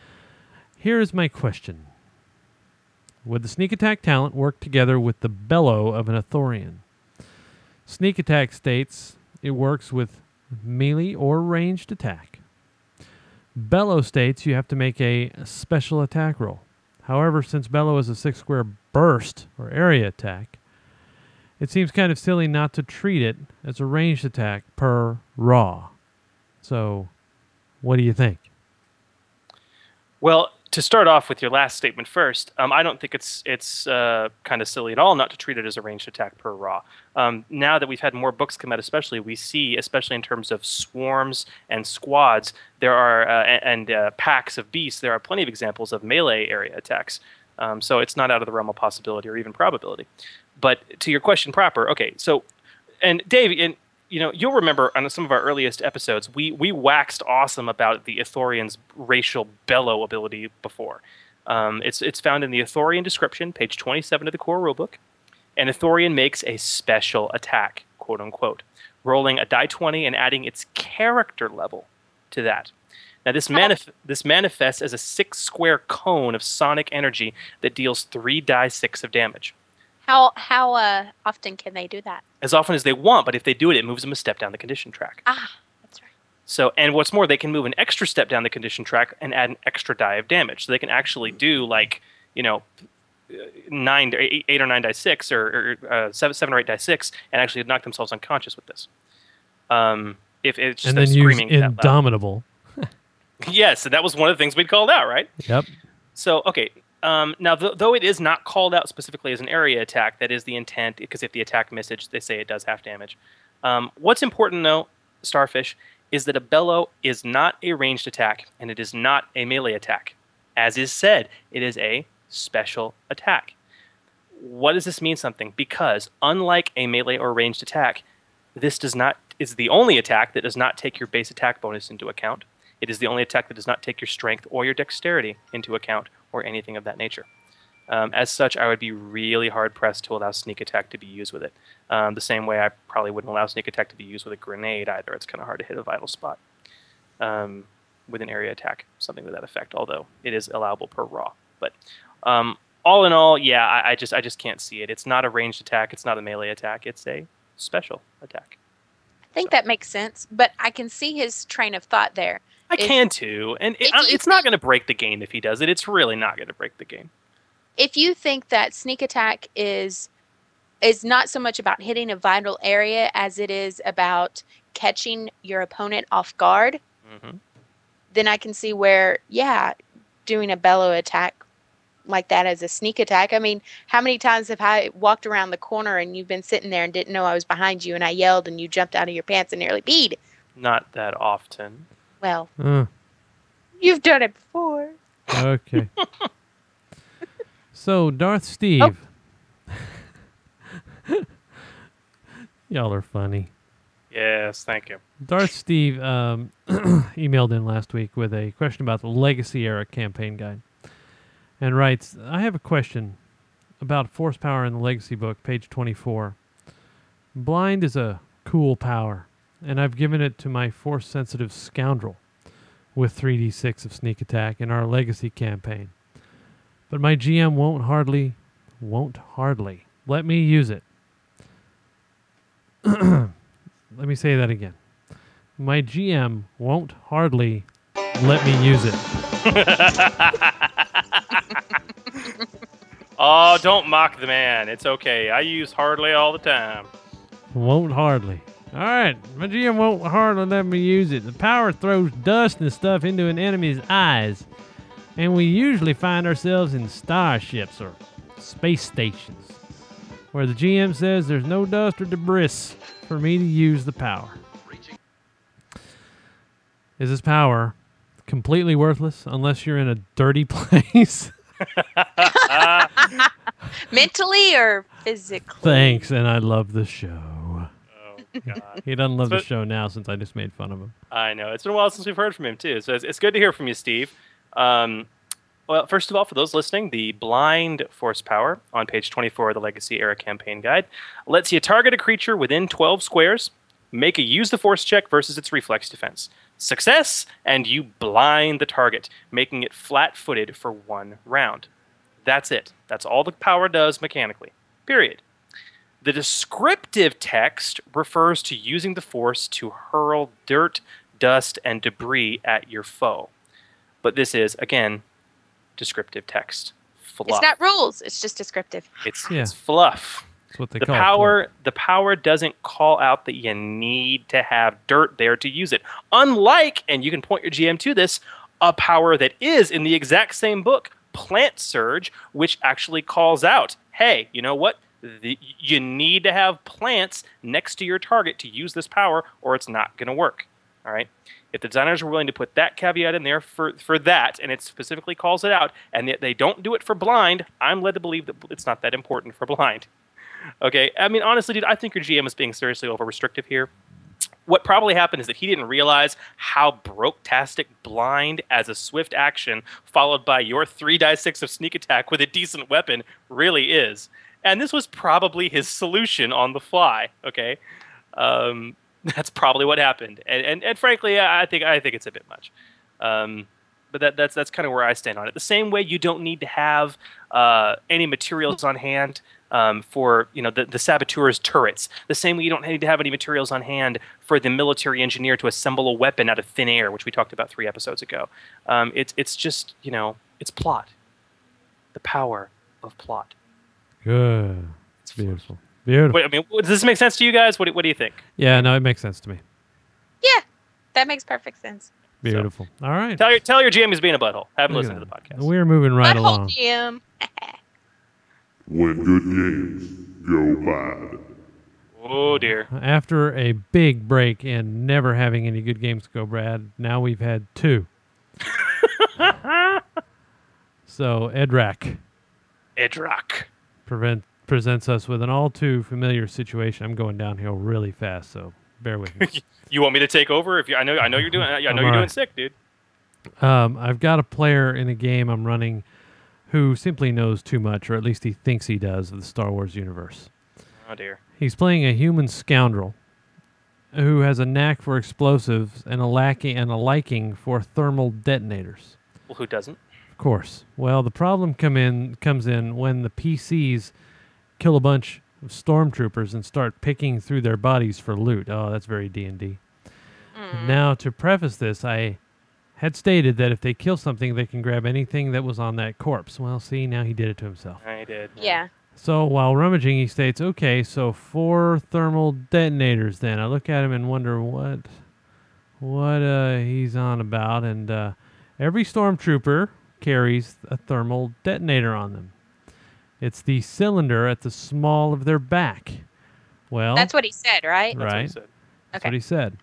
Speaker 8: Here is my question: Would the sneak attack talent work together with the bellow of an Ithorian? Sneak attack states it works with melee or ranged attack. Bellow states you have to make a special attack roll. However, since Bellow is a six square burst or area attack, it seems kind of silly not to treat it as a ranged attack per raw. So, what do you think?
Speaker 10: Well, to start off with your last statement first, um, I don't think it's it's uh, kind of silly at all not to treat it as a ranged attack per raw. Um, now that we've had more books come out, especially we see, especially in terms of swarms and squads, there are uh, and uh, packs of beasts. There are plenty of examples of melee area attacks. Um, so it's not out of the realm of possibility or even probability. But to your question proper, okay. So, and Dave, and you know, you'll remember on some of our earliest episodes, we we waxed awesome about the Ithorian's racial bellow ability before. Um, it's it's found in the Ithorian description, page 27 of the core rulebook. And Ithorian makes a special attack, quote unquote, rolling a die 20 and adding its character level to that. Now this manif- this manifests as a six square cone of sonic energy that deals three die six of damage.
Speaker 9: How how uh, often can they do that?
Speaker 10: as often as they want, but if they do it, it moves them a step down the condition track.
Speaker 9: Ah, that's right.
Speaker 10: So, and what's more, they can move an extra step down the condition track and add an extra die of damage. So they can actually do like, you know, uh, nine, eight, eight or nine die six, or, or uh, seven, seven or eight die six, and actually knock themselves unconscious with this. Um, if it's just
Speaker 8: and
Speaker 10: them
Speaker 8: then use
Speaker 10: screaming that.
Speaker 8: Indomitable. <laughs>
Speaker 10: Yes, and that was one of the things we'd called out, right?
Speaker 8: Yep.
Speaker 10: So, okay. Um, now, th- though it is not called out specifically as an area attack, that is the intent, because if the attack misses, they say it does half damage. Um, what's important, though, Starfish, is that a bellow is not a ranged attack, and it is not a melee attack. As is said, it is a special attack. What does this mean something? Because, unlike a melee or ranged attack, this does not is the only attack that does not take your base attack bonus into account. It is the only attack that does not take your strength or your dexterity into account or anything of that nature. Um, as such, I would be really hard pressed to allow sneak attack to be used with it. Um, the same way I probably wouldn't allow sneak attack to be used with a grenade either. It's kind of hard to hit a vital spot um, with an area attack, something to that effect. Although it is allowable per raw, but um, all in all, yeah, I, I just I just can't see it. It's not a ranged attack. It's not a melee attack. It's a special attack.
Speaker 9: I think that makes sense, but I can see his train of thought there.
Speaker 10: I
Speaker 9: If-
Speaker 10: can too, and it,
Speaker 9: you
Speaker 10: it's not going to break the game if he does it. It's really not going to break the game.
Speaker 9: If you think that sneak attack is is not so much about hitting a vital area as it is about catching your opponent off guard,
Speaker 10: hmm
Speaker 9: then I can see where, yeah, doing a bellow attack like that as a sneak attack. I mean, how many times have I walked around the corner and you've been sitting there and didn't know I was behind you and I yelled and you jumped out of your pants and nearly peed?
Speaker 10: Not that often.
Speaker 9: Well,
Speaker 8: Uh,
Speaker 9: you've done it before.
Speaker 8: okay. <laughs> so Darth Steve. <laughs> Y'all are funny.
Speaker 10: Yes, thank you.
Speaker 8: Darth Steve um, <clears throat> emailed in last week with a question about the Legacy era campaign guide and writes I have a question about force power in the Legacy book, page 24. Blind is a cool power, and I've given it to my force sensitive scoundrel with 3d6 of sneak attack in our Legacy campaign. But my GM won't hardly, won't hardly let me use it. <clears throat> Let me say that again. My GM won't hardly let me use it. <laughs>
Speaker 10: oh, don't mock the man. It's okay. I use hardly all the time.
Speaker 8: Won't hardly. All right, my GM won't hardly let me use it. The power throws dust and stuff into an enemy's eyes, and we usually find ourselves in starships or space stations, where the GM says there's no dust or debris for me to use the power. Is this power completely worthless unless you're in a dirty <laughs> place? <laughs>
Speaker 9: Mentally or physically?
Speaker 8: Thanks, and I love the show.
Speaker 10: God.
Speaker 8: He doesn't love the show now since I just made fun of him.
Speaker 10: I know. It's been a while since we've heard from him, too. So it's, it's good to hear from you, Steve. Um, well, first of all, for those listening, the blind force power on page 24 of the Legacy Era campaign guide lets you target a creature within 12 squares, make a use the force check versus its reflex defense. Success, and you blind the target, making it flat footed for one round. That's it. That's all the power does mechanically. Period. The descriptive text refers to using the force to hurl dirt, dust, and debris at your foe. But this is, again, descriptive text. Fluff.
Speaker 9: It's not rules. It's just descriptive.
Speaker 10: It's,
Speaker 8: Yeah.
Speaker 10: it's fluff.
Speaker 8: That's what they
Speaker 10: the
Speaker 8: call it.
Speaker 10: power the power doesn't call out that you need to have dirt there to use it. Unlike, and you can point your GM to this, a power that is in the exact same book, Plant Surge, which actually calls out, hey, you know what? The, you need to have plants next to your target to use this power, or it's not going to work. All right. If the designers are willing to put that caveat in there for, for that, and it specifically calls it out, and they don't do it for blind, I'm led to believe that it's not that important for blind. <laughs> Okay. I mean, honestly, dude, I think your GM is being seriously over restrictive here. What probably happened is that he didn't realize how broke-tastic blind as a swift action, followed by your three die six of sneak attack with a decent weapon, really is. And this was probably his solution on the fly. Okay, um, <laughs> that's probably what happened. And, and and frankly, I think I think it's a bit much. Um, but that, that's that's kind of where I stand on it. The same way you don't need to have uh, any materials on hand um, for you know the, the saboteur's turrets. The same way you don't need to have any materials on hand for the military engineer to assemble a weapon out of thin air, which we talked about three episodes ago. Um, it's it's just you know it's plot, the power of plot.
Speaker 8: Good. It's beautiful. Beautiful.
Speaker 10: Wait, I mean, does this make sense to you guys? What do, what do you think?
Speaker 8: Yeah, no, it makes sense to me.
Speaker 9: Yeah, that makes perfect sense.
Speaker 8: Beautiful. All right.
Speaker 10: Tell your tell your GM he's being a butthole. Have him
Speaker 8: Look
Speaker 10: listen to the podcast.
Speaker 8: We're moving right
Speaker 9: Butthole
Speaker 8: along.
Speaker 9: GM. <laughs>
Speaker 2: When good games go bad.
Speaker 10: Oh dear.
Speaker 8: After a big break and never having any good games to go, Brad, now we've had two. <laughs> so Edrak
Speaker 10: Edrock.
Speaker 8: Prevent, presents us with an all too familiar situation. I'm going downhill really fast, so bear with me. <laughs>
Speaker 10: You want me to take over? If you, I know, I know you're doing. I know
Speaker 8: I'm
Speaker 10: you're doing sick, dude.
Speaker 8: Um, I've got a player in a game I'm running who simply knows too much, or at least he thinks he does, of the Star Wars universe.
Speaker 10: Oh dear.
Speaker 8: He's playing a human scoundrel who has a knack for explosives and a lacking and a liking for thermal detonators.
Speaker 10: Well, who doesn't?
Speaker 8: Of course. Well, the problem come in comes in when the PCs kill a bunch of stormtroopers and start picking through their bodies for loot. Oh, that's very D&D. Now, to preface this, I had stated that if they kill something, they can grab anything that was on that corpse. Well, see, now he did it to himself.
Speaker 10: I did.
Speaker 9: Yeah.
Speaker 8: So while rummaging, he states, "Okay, so four thermal detonators." Then I look at him and wonder what, what uh, he's on about. And uh, every stormtrooper carries a thermal detonator on them. It's the cylinder at the small of their back. Well,
Speaker 9: That's what he said, right?
Speaker 8: right. That's
Speaker 9: Okay.
Speaker 8: what he said.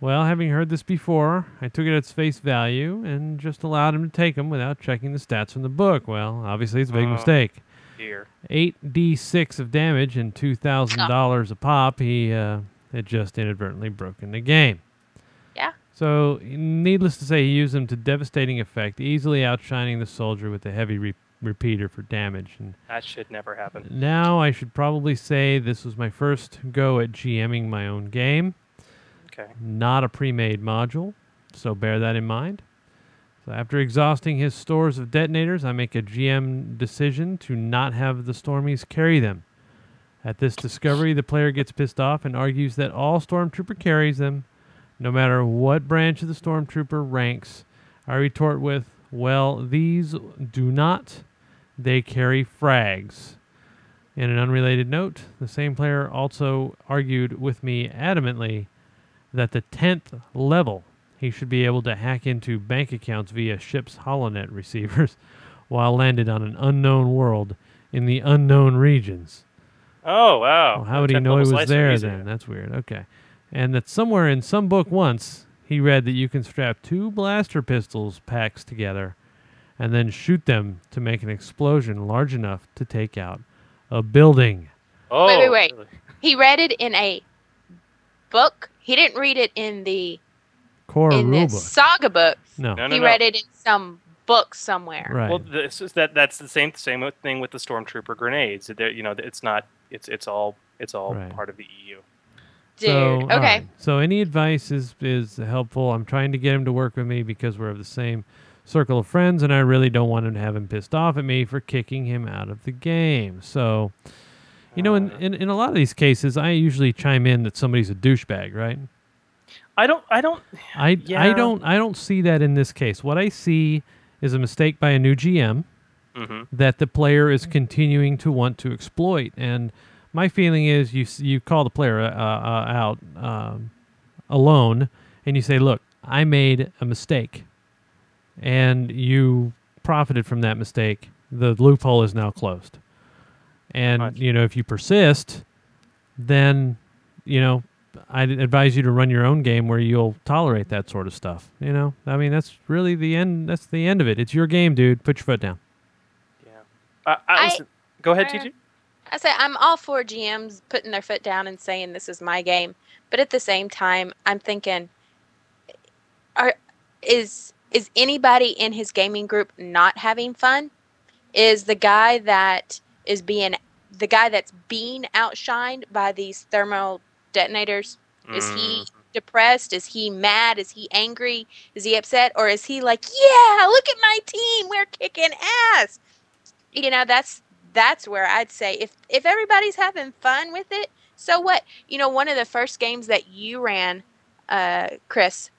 Speaker 8: Well, having heard this before, I took it at its face value and just allowed him to take them without checking the stats from the book. Well, obviously, it's a big
Speaker 10: Oh,
Speaker 8: mistake.
Speaker 10: dear.
Speaker 8: 8d6 of damage and $2,000 a pop. He uh, had just inadvertently broken the game. So, needless to say, he used them to devastating effect, easily outshining the soldier with the heavy re- repeater for damage. And
Speaker 10: That should never happen.
Speaker 8: now I should probably say this was my first go at GMing my own game.
Speaker 10: Okay.
Speaker 8: Not a pre made module, so bear that in mind. So after exhausting his stores of detonators, I make a GM decision to not have the Stormies carry them. At this discovery, the player gets pissed off and argues that all Stormtrooper carries them, no matter what branch of the Stormtrooper ranks. I retort with, Well, these do not. They carry frags. In an unrelated note, the same player also argued with me adamantly that the 10th level he should be able to hack into bank accounts via ship's holonet receivers <laughs> while landed on an unknown world in the unknown regions.
Speaker 10: Oh wow!
Speaker 8: Well, how would he know he was there then? That's weird. Okay. And that somewhere in some book once he read that you can strap two blaster pistols packs together and then shoot them to make an explosion large enough to take out a building.
Speaker 10: Oh,
Speaker 9: wait, wait, wait. He read it in a book. He didn't read it in the
Speaker 8: Core
Speaker 9: in the
Speaker 8: rulebook.
Speaker 9: saga book.
Speaker 8: No.
Speaker 10: No, no,
Speaker 9: he
Speaker 10: no.
Speaker 9: read it in some book somewhere.
Speaker 8: Right.
Speaker 10: Well, this is that that's the same same thing with the stormtrooper grenades. They're, you know, it's not. It's it's all it's all
Speaker 8: Right.
Speaker 10: part of the EU.
Speaker 9: Dude,
Speaker 8: So,
Speaker 9: okay.
Speaker 8: right. So any advice is is helpful. I'm trying to get him to work with me because we're of the same circle of friends, and I really don't want him to have him pissed off at me for kicking him out of the game. So, you know, in, in in a lot of these cases, I usually chime in that somebody's a douchebag, right?
Speaker 10: I don't. I don't.
Speaker 8: I I don't I don't see that in this case. What I see is a mistake by a new GM
Speaker 10: Mhm.
Speaker 8: that the player is continuing to want to exploit. And my feeling is you you call the player uh, uh, out um, alone and you say, "Look, I made a mistake," and you profited from that mistake. The loophole is now closed. And you know, if you persist, then you know I'd advise you to run your own game where you'll tolerate that sort of stuff. You know, I mean, that's really the end. That's the end of it. It's your game, dude. Put your foot down.
Speaker 10: I, I,
Speaker 9: I-
Speaker 10: listen, go ahead,
Speaker 9: uh,
Speaker 10: TG.
Speaker 9: I say I'm all for GMs putting their foot down and saying this is my game, but at the same time, I'm thinking, are is is anybody in his gaming group not having fun? Is the guy that is being the guy that's being outshined by these thermal detonators? Is he mm. depressed? Is he mad? Is he angry? Is he upset? Or is he like, yeah, look at my team, we're kicking ass? You know, that's that's where I'd say if if everybody's having fun with it, so what? You know, one of the first games that you ran, uh, Chris,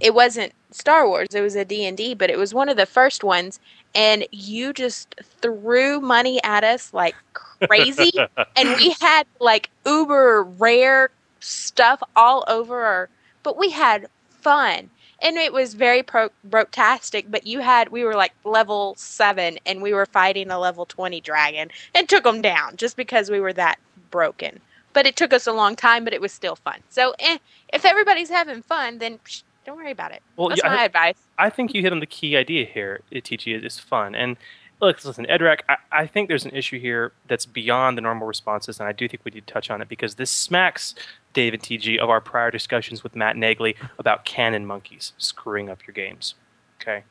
Speaker 9: it wasn't Star Wars. It was a D&D, but it was one of the first ones and you just threw money at us like crazy <laughs> and we had like uber rare stuff all over our but we had fun and it was very pro brotastic but you had we were like level 7 and we were fighting a level 20 dragon and took them down just because we were that broken but it took us a long time but it was still fun so eh, if everybody's having fun then psh, don't worry about it
Speaker 10: Well,
Speaker 9: that's
Speaker 10: yeah,
Speaker 9: my
Speaker 10: I-
Speaker 9: advice
Speaker 10: I think you hit on the key idea here, TG. Is fun. And look, listen, Edrak, I, I think there's an issue here that's beyond the normal responses, and I do think we need to touch on it because this smacks, David TG, of our prior discussions with Matt Nagley about canon monkeys screwing up your games. Okay.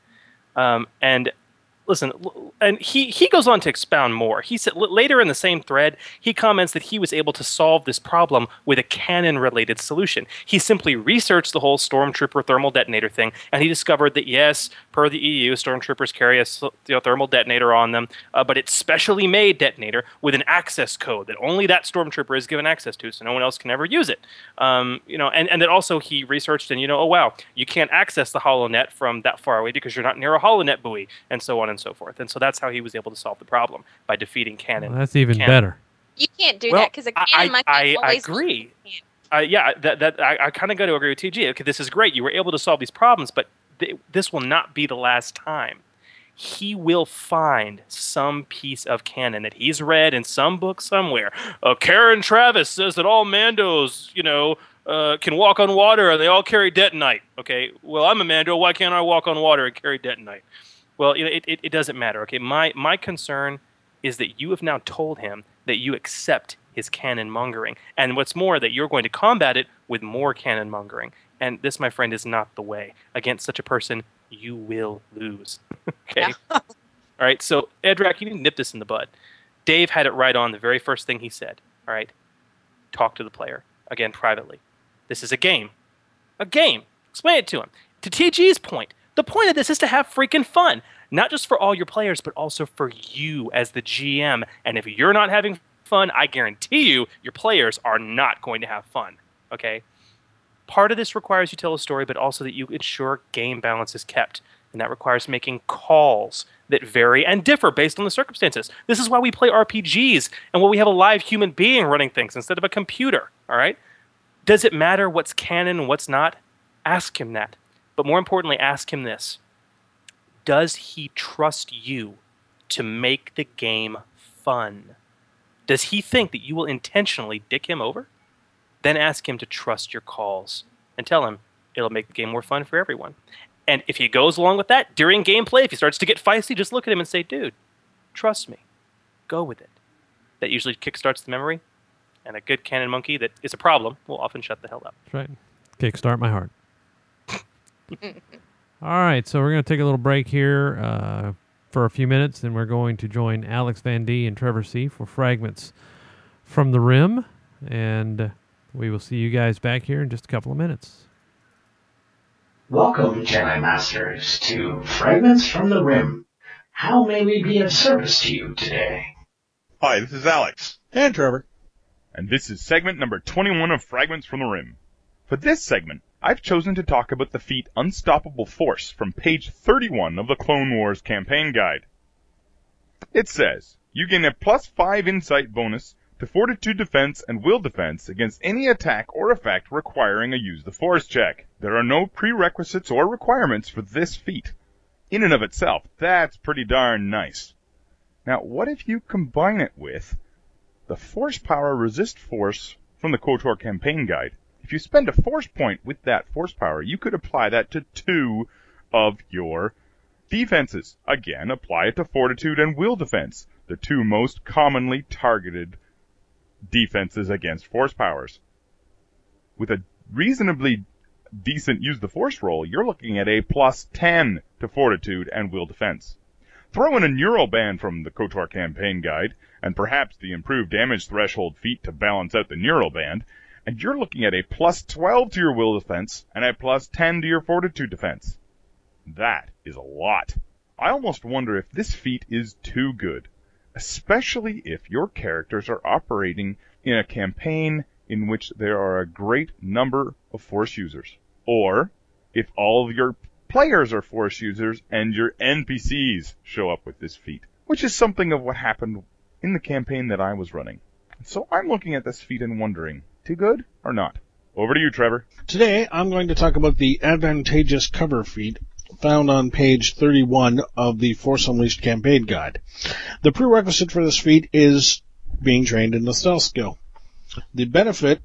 Speaker 10: Um, and listen, and he, he goes on to expound more. He said later in the same thread, he comments that he was able to solve this problem with a canon related solution. He simply researched the whole stormtrooper thermal detonator thing, and he discovered that yes, per the EU, stormtroopers carry a you know, thermal detonator on them, uh, but it's specially made detonator with an access code that only that stormtrooper is given access to, so no one else can ever use it. Um, you know, and, and that also he researched and you know, oh wow, you can't access the HoloNet from that far away because you're not near a HoloNet buoy, and so on and so forth. And so that's how he was able to solve the problem by defeating canon.
Speaker 8: Well, that's even
Speaker 10: canon.
Speaker 8: better.
Speaker 9: you can't do
Speaker 10: Well,
Speaker 9: that because a
Speaker 10: I-
Speaker 9: canon monkey
Speaker 10: I, I agree. Uh, yeah, that, that I, I kind of got to agree with TG. Okay, this is great. You were able to solve these problems, but th- this will not be the last time. he will find some piece of canon that he's read in some book somewhere. Uh, Karen Traviss says that all Mandos, you know, uh, can walk on water and they all carry detonite. Okay, well, I'm a Mando. Why can't I walk on water and carry detonite? Well, you know, it, it, it doesn't matter. Okay, my my concern is that you have now told him that you accept his canon mongering, and what's more, that you're going to combat it with more canon mongering. And this, my friend, is not the way. Against such a person, you will lose. <laughs> okay. <laughs> All right. So, Edrak, you need to nip this in the bud. Dave had it right on the very first thing he said. All right. Talk to the player again privately. This is a game. A game. Explain it to him. To TG's point, the point of this is to have freaking fun, not just for all your players, but also for you as the GM. And if you're not having fun, I guarantee you, your players are not going to have fun. Okay? Part of this requires you tell a story, but also that you ensure game balance is kept. And that requires making calls that vary and differ based on the circumstances. This is why we play RPGs and why we have a live human being running things instead of a computer. All right? Does it matter what's canon and what's not? Ask him that. But more importantly, ask him this Does he trust you to make the game fun? Does he think that you will intentionally dick him over? Then ask him to trust your calls and tell him it'll make the game more fun for everyone. And if he goes along with that during gameplay, if he starts to get feisty, just look at him and say, dude, trust me. Go with it. That usually kickstarts the memory. And a good canon monkey that is a problem will often shut the hell up.
Speaker 8: That's right. Kickstart my heart. All right, so we're going to take a little break here uh, for a few minutes, then we're going to join Alex Van D and Trevor C for fragments from the rim, and we will see you guys back here in just a couple of minutes.
Speaker 15: Welcome, Jedi Masters, to Fragments from the Rim. How may we be of service to you today?
Speaker 16: Hi, this is Alex.
Speaker 5: And Trevor.
Speaker 16: And this is segment number 21 of Fragments from the Rim. For this segment, I've chosen to talk about the feat Unstoppable Force from page 31 of the Clone Wars campaign guide. It says, you gain a plus 5 insight bonus to fortitude defense and will defense against any attack or effect requiring a use the force check. There are no prerequisites or requirements for this feat. In and of itself, that's pretty darn nice. Now, what if you combine it with the force power resist force from the KOTOR campaign guide? If you spend a force point with that force power, you could apply that to two of your defenses. Again, apply it to fortitude and will defense, the two most commonly targeted defenses against force powers. With a reasonably decent use the force roll, you're looking at a plus 10 to fortitude and will defense. Throw in a neural band from the KOTOR campaign guide, and perhaps the improved damage threshold feat to balance out the neural band, and you're looking at a plus 12 to your will defense and a plus 10 to your fortitude defense. That is a lot. I almost wonder if this feat is too good especially if your characters are operating in a campaign in which there are a great number of Force users. Or if all of your players are Force users and your NPCs show up with this feat, which is something of what happened in the campaign that I was running. So I'm looking at this feat and wondering, too good or not? Over to you, Trevor.
Speaker 5: Today, I'm going to talk about the advantageous cover feat found on page 31 of the Force Unleashed campaign guide. The prerequisite for this feat is being trained in the stealth skill. The benefit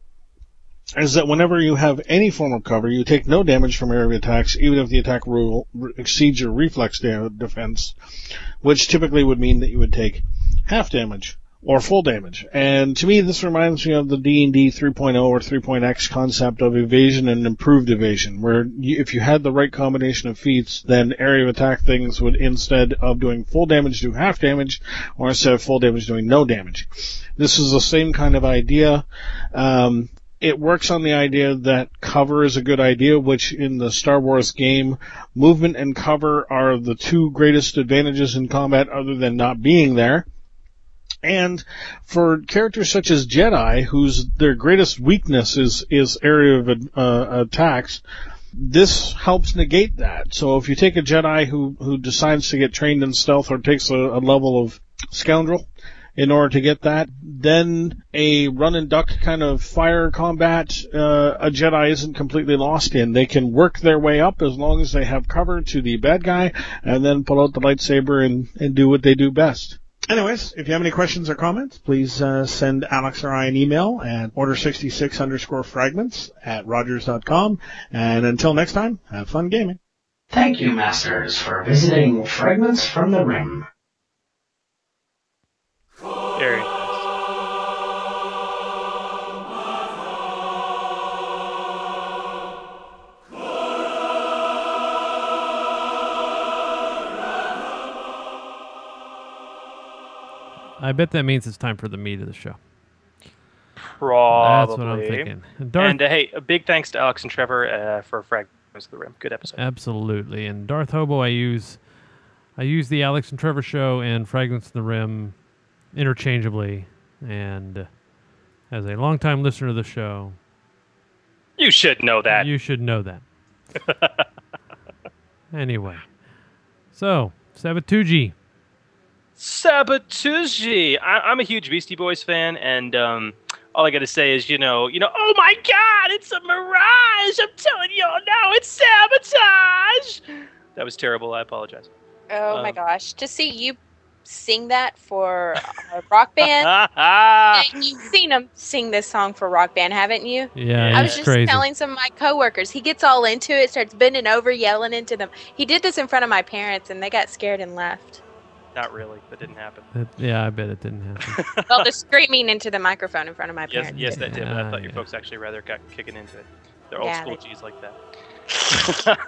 Speaker 5: is that whenever you have any form of cover, you take no damage from area attacks, even if the attack rule exceeds your reflex defense, which typically would mean that you would take half damage or full damage. And to me, this reminds me of the D&D 3.0 or 3.x concept of evasion and improved evasion, where you, if you had the right combination of feats, then area of attack things would instead of doing full damage do half damage, or instead of full damage doing no damage. This is the same kind of idea. Um, it works on the idea that cover is a good idea, which in the Star Wars game, movement and cover are the two greatest advantages in combat other than not being there. And for characters such as Jedi, whose their greatest weakness is is area of uh, attacks, this helps negate that. So if you take a Jedi who who decides to get trained in stealth or takes a, a level of scoundrel, in order to get that. Then a run and duck kind of fire combat, uh, a Jedi isn't completely lost in. They can work their way up as long as they have cover to the bad guy, and then pull out the lightsaber and, and do what they do best. Anyways, if you have any questions or comments, please uh, send Alex or I an email at order66 underscore fragments at rogers.com. And until next time, have fun gaming.
Speaker 15: Thank you, Masters, for visiting Fragments from the Rim.
Speaker 8: I bet that means it's time for the meat of the show.
Speaker 10: Probably.
Speaker 8: That's what I'm thinking. Darth-
Speaker 10: And uh, hey, a big thanks to Alex and Trevor uh, for Fragments of the Rim. Good episode.
Speaker 8: Absolutely. And Darth Hobo, I use, I use the Alex and Trevor show and Fragments of the Rim interchangeably. And as a longtime listener to the show,
Speaker 10: You should know that.
Speaker 8: you should know that. <laughs> anyway, so Sabatuji.
Speaker 10: Sabatuji. I, I'm a huge Beastie Boys fan, and um, all I got to say is, you know, you know, oh my God, it's a mirage! I'm telling y'all now, it's sabotage. That was terrible. I apologize.
Speaker 9: Oh my
Speaker 10: Um,
Speaker 9: gosh. To see you sing that for a rock band. <laughs> and you've seen him sing this song for rock band, haven't you?
Speaker 8: Yeah,
Speaker 9: I was just
Speaker 8: crazy.
Speaker 9: telling some of my coworkers. He gets all into it, starts bending over, yelling into them. He did this in front of my parents, and they got scared and left.
Speaker 10: Not really. That didn't happen.
Speaker 8: That- yeah, I bet it didn't happen. <laughs>
Speaker 9: well, they're screaming into the microphone in front of my
Speaker 10: Yes,
Speaker 9: parents.
Speaker 10: yes, that did. But I thought your
Speaker 8: yeah.
Speaker 10: folks actually rather got kicking into it. They're old
Speaker 9: Yeah,
Speaker 10: school
Speaker 9: they-
Speaker 10: G's like that.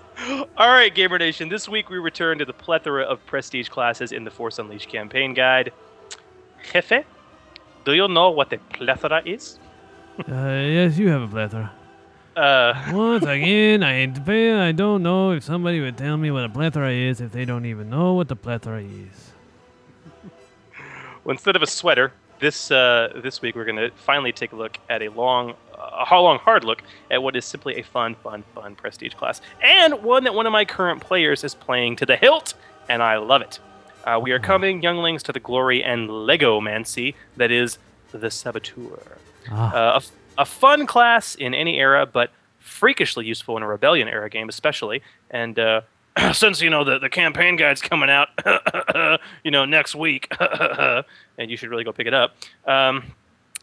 Speaker 10: <laughs> All right, Gamer Nation. This week we return to the plethora of prestige classes in the Force Unleashed campaign guide. Jefe, do you know what a plethora is?
Speaker 8: uh, yes, you have a plethora.
Speaker 10: Uh, <laughs>
Speaker 8: Once again, I I don't know if somebody would tell me what a plethora is if they don't even know what the plethora is.
Speaker 10: Well, instead of a sweater, this uh, this week we're going to finally take a look at a long, a long hard look at what is simply a fun, fun, fun prestige class, and one that one of my current players is playing to the hilt, and I love it. Uh, we are coming, younglings, to the glory and legomancy that is the Saboteur.
Speaker 8: Ah.
Speaker 10: Uh, a, a fun class in any era, but freakishly useful in a Rebellion era game, especially. And uh, <clears throat> since you know the, the campaign guide's coming out, <clears throat> you know next week, <laughs> and you should really go pick it up. Um,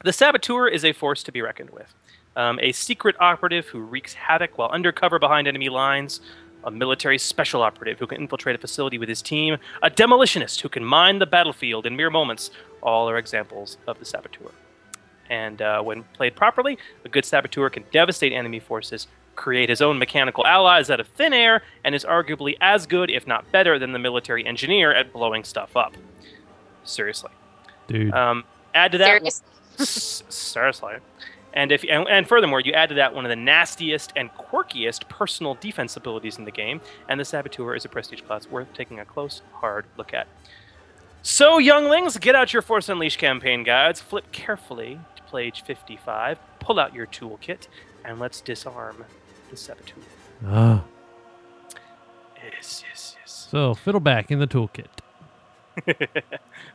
Speaker 10: the Saboteur is a force to be reckoned with. Um, a secret operative who wreaks havoc while undercover behind enemy lines. A military special operative who can infiltrate a facility with his team. A demolitionist who can mine the battlefield in mere moments. All are examples of the Saboteur. And uh, when played properly, a good saboteur can devastate enemy forces, create his own mechanical allies out of thin air, and is arguably as good, if not better, than the military engineer at blowing stuff up. Seriously.
Speaker 8: Dude.
Speaker 10: Um, add to that.
Speaker 9: Serious? <laughs>
Speaker 10: Seriously. And if and, and furthermore, you add to that one of the nastiest and quirkiest personal defense abilities in the game, and the Saboteur is a prestige class worth taking a close, hard look at. So, younglings, get out your Force Unleashed campaign guides, flip carefully to page 55, pull out your toolkit, and let's disarm the Saboteur.
Speaker 8: Ah.
Speaker 10: Yes, yes, yes.
Speaker 8: So, fiddleback in the toolkit. <laughs>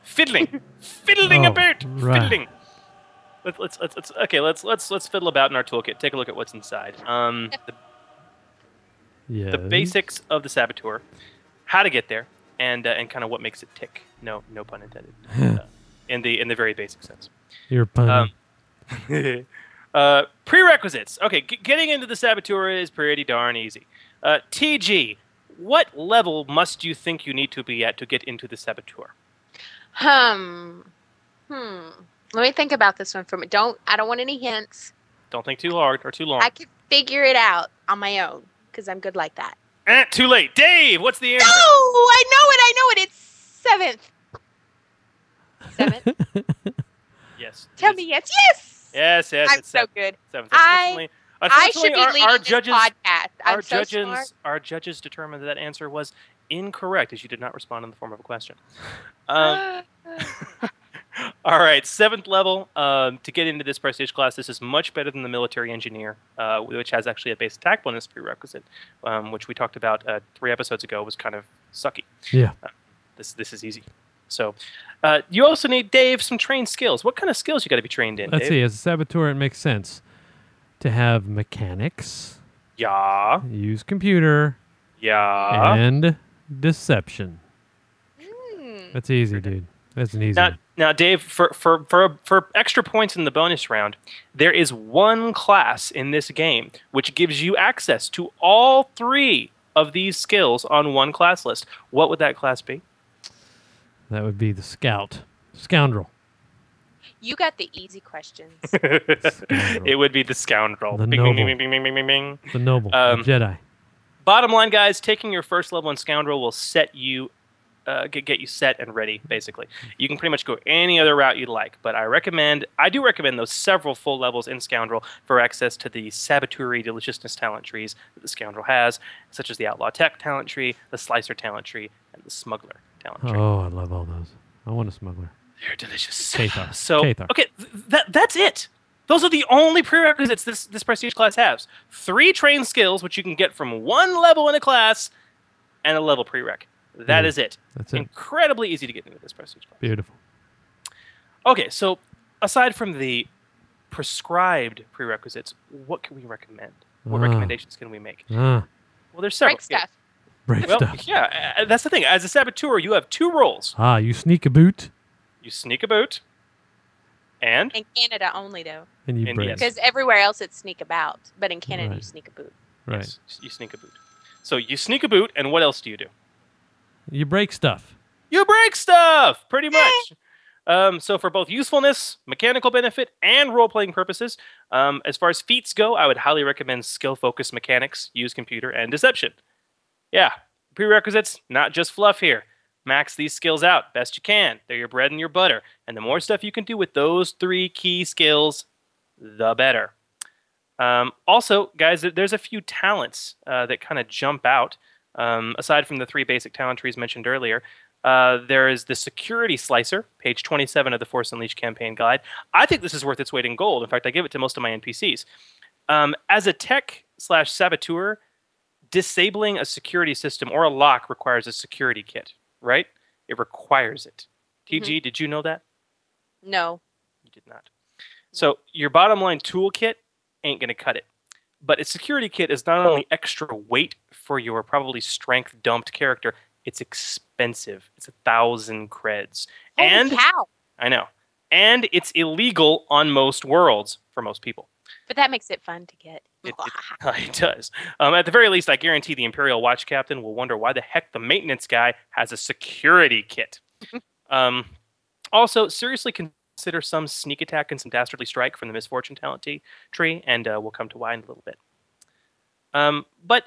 Speaker 10: fiddling, fiddling
Speaker 8: Oh,
Speaker 10: about,
Speaker 8: right.
Speaker 10: fiddling. Let's, let's let's let's okay. Let's let's let's fiddle about in our toolkit. Take a look at what's inside. Um, the,
Speaker 8: Yeah.
Speaker 10: the basics of the saboteur, how to get there, and uh, and kind of what makes it tick. No no pun intended. <laughs> uh, in the in the very basic sense.
Speaker 8: You're punny.
Speaker 10: Um, <laughs> uh, prerequisites. Okay, g- getting into the saboteur is pretty darn easy. Uh, TG, what level must you think you need to be at to get into the saboteur?
Speaker 9: Hmm. Hmm. Let me think about this one for me. Don't. I don't want any hints.
Speaker 10: Don't think too hard or too long.
Speaker 9: I can figure it out on my own because I'm good like that.
Speaker 10: Eh, too late. Dave, what's the answer?
Speaker 9: No, I know it. I know it. It's seventh. Seventh. <laughs>
Speaker 10: Yes.
Speaker 9: Tell
Speaker 10: is.
Speaker 9: me yes. Yes.
Speaker 10: Yes, yes.
Speaker 9: I'm
Speaker 10: it's
Speaker 9: so
Speaker 10: seven-
Speaker 9: good.
Speaker 10: Seventh.
Speaker 9: I-
Speaker 10: Unfortunately,
Speaker 9: I should be
Speaker 10: our,
Speaker 9: leading
Speaker 10: our
Speaker 9: this
Speaker 10: judges,
Speaker 9: podcast. I'm
Speaker 10: our
Speaker 9: so
Speaker 10: judges,
Speaker 9: smart.
Speaker 10: our judges determined that that answer was incorrect, as you did not respond in the form of a question. Um, <laughs> <laughs> all right, seventh level. Um, to get into this prestige class, this is much better than the military engineer, uh, which has actually a base attack bonus prerequisite, um, which we talked about uh, three episodes ago. Was kind of sucky.
Speaker 8: Yeah.
Speaker 10: Uh, this this is easy. So, uh, you also need Dave some trained skills. What kind of skills you got to be trained in?
Speaker 8: Let's
Speaker 10: Dave?
Speaker 8: see. As a saboteur, it makes sense to have mechanics,
Speaker 10: Yeah.
Speaker 8: use computer,
Speaker 10: Yeah.
Speaker 8: and deception. That's easy, dude. That's an easy.
Speaker 10: Now,
Speaker 8: one.
Speaker 10: now, Dave, for, for, for, for extra points in the bonus round, there is one class in this game which gives you access to all three of these skills on one class list. What would that class be?
Speaker 8: That would be the scout, scoundrel.
Speaker 9: You got the easy questions. <laughs>
Speaker 10: it would be the scoundrel.
Speaker 8: The
Speaker 10: Bing, bing,
Speaker 8: noble.
Speaker 10: bing, bing, bing, bing, bing, bing.
Speaker 8: The noble,
Speaker 10: Um,
Speaker 8: the Jedi.
Speaker 10: Bottom line, guys, taking your first level in Scoundrel will set you, uh, get, get you set and ready, basically. You can pretty much go any other route you'd like, but I recommend, I do recommend those several full levels in Scoundrel for access to the Saboteury Deliciousness talent trees that the Scoundrel has, such as the Outlaw Tech talent tree, the Slicer talent tree, and the Smuggler talent tree.
Speaker 8: Oh, I love all those. I want a smuggler.
Speaker 10: They're delicious.
Speaker 8: Cathar. <sighs>
Speaker 10: So
Speaker 8: Cathar.
Speaker 10: okay, th- that that's it. Those are the only prerequisites this this prestige class has. Three trained skills, which you can get from one level in a class, and a level prereq. That
Speaker 8: Mm,
Speaker 10: is it.
Speaker 8: that's it.
Speaker 10: Incredibly easy to get into this prestige class.
Speaker 8: Beautiful.
Speaker 10: Okay, so aside from the prescribed prerequisites, what can we recommend? What
Speaker 8: Ah.
Speaker 10: recommendations can we make?
Speaker 8: Ah,
Speaker 10: Well, there's several.
Speaker 9: Break stuff.
Speaker 8: Break
Speaker 10: Well,
Speaker 8: stuff.
Speaker 10: yeah, uh, that's the thing. As a saboteur, you have two roles.
Speaker 8: Ah, you sneak a boot
Speaker 10: You sneak a boot, and
Speaker 9: In Canada only, though.
Speaker 8: and you
Speaker 10: And
Speaker 8: break.
Speaker 9: Because everywhere else it's sneak about. But in Canada, you sneak a boot.
Speaker 8: Right.
Speaker 10: Yes, you sneak a boot. So you sneak a boot, and what else do you do?
Speaker 8: You break stuff.
Speaker 10: You break stuff, pretty much. Um, so for both usefulness, mechanical benefit, and role-playing purposes, um, as far as feats go, I would highly recommend skill-focused mechanics, use computer, and deception. Yeah, prerequisites, not just fluff here. Max these skills out best you can. They're your bread and your butter. And the more stuff you can do with those three key skills, the better. Um, also, guys, there's a few talents uh, that kind of jump out. Um, aside from the three basic talent trees mentioned earlier, uh, there is the Security Slicer, page 27 of the Force Unleashed campaign guide. I think this is worth its weight in gold. In fact, I give it to most of my NPCs. Um, as a tech slash saboteur, disabling a security system or a lock requires a security kit, right? It requires it. TG, mm-hmm. did you know that?
Speaker 9: No.
Speaker 10: You did not. So your bottom line toolkit ain't going to cut it. But a security kit is not only extra weight for your probably strength dumped character, it's expensive. It's a thousand creds.
Speaker 9: Holy
Speaker 10: and
Speaker 9: cow.
Speaker 10: I know. And it's illegal on most worlds for most people.
Speaker 9: But that makes it fun to get.
Speaker 10: It, <laughs> it, <laughs> it does. Um, at the very least, I guarantee the Imperial Watch Captain will wonder why the heck the maintenance guy has a security kit. <laughs> um, also, seriously consider some sneak attack and some dastardly strike from the misfortune talent t- tree, and uh, we'll come to why in a little bit. Um, but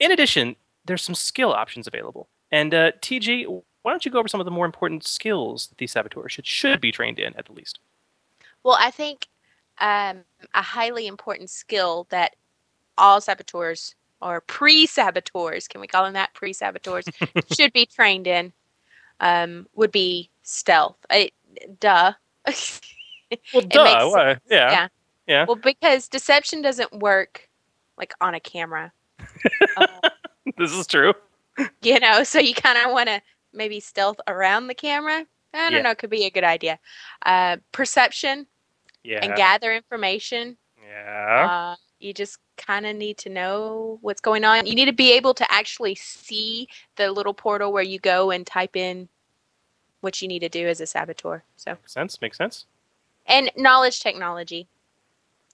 Speaker 10: in addition, there's some skill options available. And uh, TG, why don't you go over some of the more important skills that these saboteurs should should be trained in at the least?
Speaker 9: Well, I think um, a highly important skill that all saboteurs or pre-saboteurs, can we call them that? Pre-saboteurs <laughs> should be trained in um, would be stealth. I, duh.
Speaker 10: Well, <laughs> duh. why? Yeah.
Speaker 9: yeah.
Speaker 10: Yeah.
Speaker 9: Well, because deception doesn't work like on a camera, <laughs>
Speaker 10: this is true.
Speaker 9: you know. So you kind of want to maybe stealth around the camera. I don't
Speaker 10: Yeah.
Speaker 9: know. Could be a good idea. Uh, perception
Speaker 10: Yeah.
Speaker 9: and gather information.
Speaker 10: Yeah.
Speaker 9: Uh, you just kind of need to know what's going on. You need to be able to actually see the little portal where you go and type in what you need to do as a saboteur. So,
Speaker 10: Makes sense. Makes sense.
Speaker 9: and knowledge technology.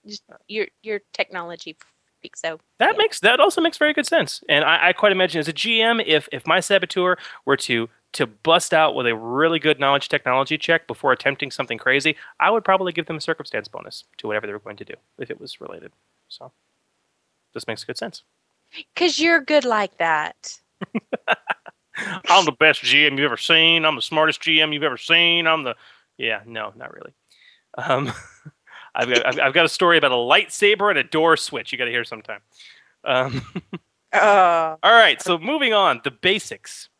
Speaker 9: Just your your technology freak. So,
Speaker 10: That makes that also makes very good sense, and I, I quite imagine as a GM, if if my saboteur were to to bust out with a really good knowledge technology check before attempting something crazy, I would probably give them a circumstance bonus to whatever they were going to do if it was related. So this makes good sense.
Speaker 9: because you're good like that.
Speaker 10: I'm the best GM you've ever seen. I'm the smartest GM you've ever seen. I'm the yeah, no, not really. Um, <laughs> I've got I've, I've got a story about a lightsaber and a door switch. You got to hear sometime. Um, <laughs>
Speaker 9: Oh.
Speaker 10: All right, so moving on, the basics,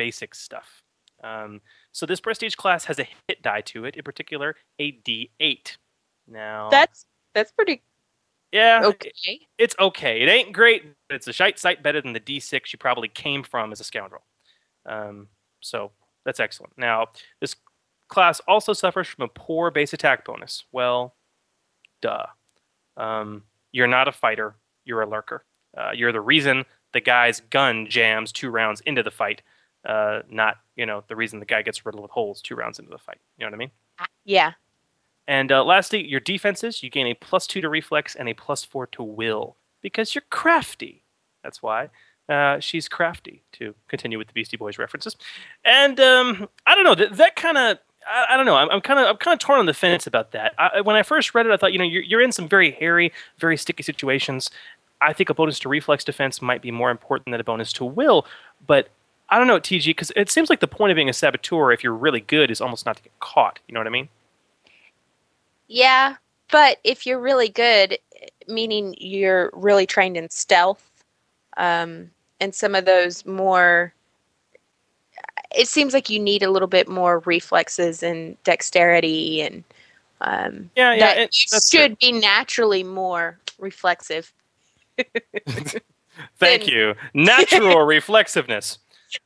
Speaker 10: basic stuff. Um, so this prestige class has a hit die to it, in particular a D8. Now
Speaker 9: That's that's pretty
Speaker 10: yeah,
Speaker 9: okay.
Speaker 10: it- it's okay. It ain't great, but it's a shite sight better than the D6 you probably came from as a scoundrel. Um, so That's excellent. Now, this class also suffers from a poor base attack bonus. Well, duh. Um, you're not a fighter. You're a lurker. Uh, you're the reason the guy's gun jams two rounds into the fight. Uh, not you know the reason the guy gets riddled with holes two rounds into the fight. You know what I mean?
Speaker 9: Yeah.
Speaker 10: And uh, lastly, your defenses, you gain a plus two to reflex and a plus four to will because you're crafty. That's why. Uh, she's crafty, to continue with the Beastie Boys references. And um, I don't know, that, that kind of. I, I don't know. I'm kind of I'm kind of torn on the fence about that. I, when I first read it, I thought, you know, you're, you're in some very hairy, very sticky situations. I think a bonus to reflex defense might be more important than a bonus to will. But I don't know, TG, because it seems like the point of being a saboteur, if you're really good, is almost not to get caught. You know what I mean?
Speaker 9: Yeah, but if you're really good, meaning you're really trained in stealth, um, and some of those more, it seems like you need a little bit more reflexes and dexterity, and um,
Speaker 10: Yeah, yeah,
Speaker 9: that
Speaker 10: it-
Speaker 9: should be naturally more reflexive. <laughs>
Speaker 10: Thank you. Natural <laughs> reflexiveness.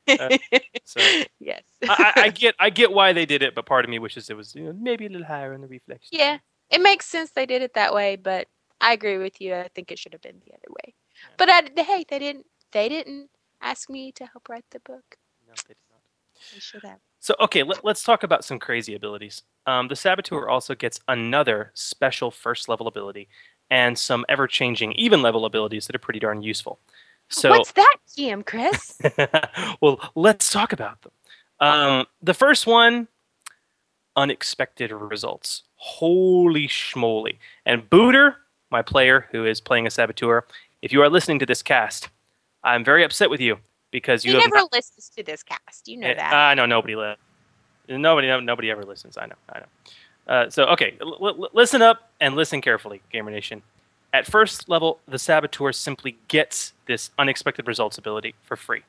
Speaker 10: Uh, so <laughs>
Speaker 9: yes.
Speaker 10: I, I <laughs> get I get why they did it, but part of me wishes it was you know, maybe a little higher on the reflex.
Speaker 9: Yeah, it makes sense they did it that way, but I agree with you. I think it should have been the other way. But I, hey, they didn't. They didn't ask me to help write the book.
Speaker 10: No, they did
Speaker 9: not. They should have.
Speaker 10: So okay, let, us talk about some crazy abilities. Um, the saboteur also gets another special first level ability and some ever changing even level abilities that are pretty darn useful. So
Speaker 9: What's that, GM Chris? <laughs>
Speaker 10: well, let's talk about them. Um, the first one, unexpected results. Holy schmoly! And Booter, my player who is playing a saboteur, if you are listening to this cast, I'm very upset with you because you
Speaker 9: he never
Speaker 10: not-
Speaker 9: listens to this cast. You know
Speaker 10: Eh,
Speaker 9: that.
Speaker 10: I know nobody li- Nobody, nobody ever listens. I know, I know. Uh, so okay, l- l- listen up and listen carefully, Gamer Nation. At first level, the saboteur simply gets this unexpected results ability for free.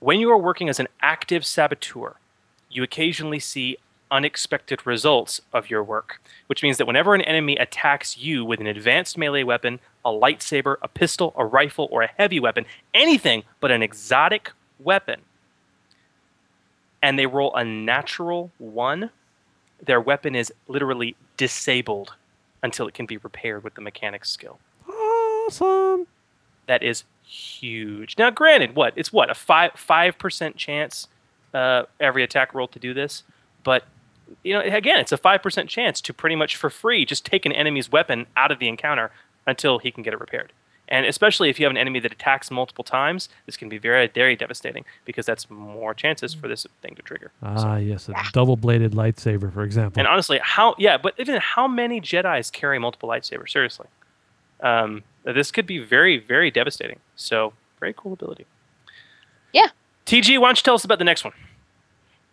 Speaker 10: When you are working as an active saboteur, you occasionally see unexpected results of your work, which means that whenever an enemy attacks you with an advanced melee weapon, a lightsaber, a pistol, a rifle, or a heavy weapon, anything but an exotic weapon, and they roll a natural one, their weapon is literally disabled until it can be repaired with the mechanics skill.
Speaker 8: Awesome.
Speaker 10: That is huge. Now, granted, what it's what a five five percent chance uh, every attack roll to do this, but you know, again, it's a five percent chance to pretty much for free just take an enemy's weapon out of the encounter until he can get it repaired. And especially if you have an enemy that attacks multiple times, this can be very, very devastating because that's more chances for this thing to trigger.
Speaker 8: Ah, yes, a double-bladed lightsaber, for example.
Speaker 10: And honestly, how yeah, but even how many Jedi's carry multiple lightsabers? Seriously, um, this could be very, very devastating. So very cool ability.
Speaker 9: Yeah.
Speaker 10: TG, why don't you tell us about the next one?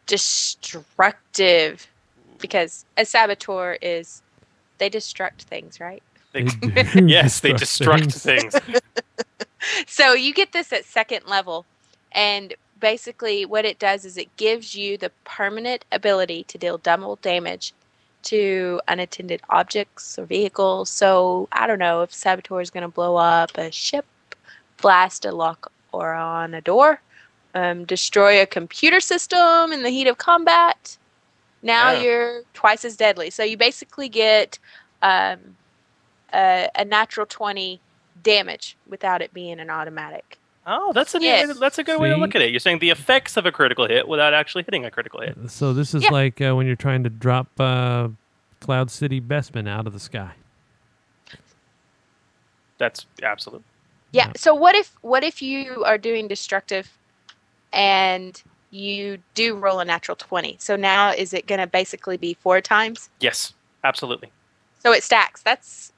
Speaker 9: Destructive, because a saboteur is they destruct things, right?
Speaker 10: They,
Speaker 8: They <laughs>
Speaker 10: yes, they
Speaker 8: destruct
Speaker 10: destruct things. <laughs>
Speaker 9: so you get this at second level and basically what it does is it gives you the permanent ability to deal double damage to unattended objects or vehicles so i don't know if saboteur is going to blow up a ship blast a lock or on a door um, destroy a computer system in the heat of combat now
Speaker 10: Yeah.
Speaker 9: you're twice as deadly so you basically get um, a, a natural 20 damage without it being an automatic.
Speaker 10: Oh, that's a
Speaker 9: Yes.
Speaker 10: that's a good way to look at it. You're saying the effects of a critical hit without actually hitting a critical hit.
Speaker 8: So this is
Speaker 9: Yeah.
Speaker 8: like uh, when you're trying to drop uh, Cloud City Bespin out of the sky.
Speaker 10: That's absolute.
Speaker 9: Yeah. So what if what if you are doing destructive and you do roll a natural 20? So now is it going to basically be four times?
Speaker 10: Yes, absolutely.
Speaker 9: So it stacks. That's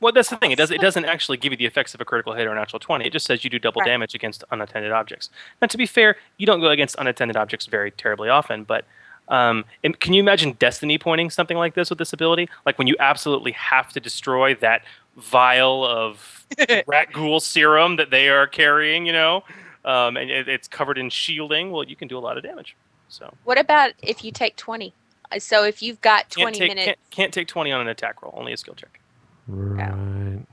Speaker 10: Well, that's the thing. It does. It doesn't actually give you the effects of a critical hit or a natural twenty. It just says you do double
Speaker 9: Right.
Speaker 10: damage against unattended objects. Now, to be fair, you don't go against unattended objects very terribly often. But um, can you imagine Destiny pointing something like this with this ability? Like when you absolutely have to destroy that vial of <laughs> rat ghoul serum that they are carrying, you know, um, and it, it's covered in shielding. Well, you can do a lot of damage. So
Speaker 9: what about if you take 20? Uh, So if you've got
Speaker 10: can't
Speaker 9: 20
Speaker 10: take
Speaker 9: minutes
Speaker 10: can't, can't take twenty on an attack roll. Only a skill check.
Speaker 8: Right.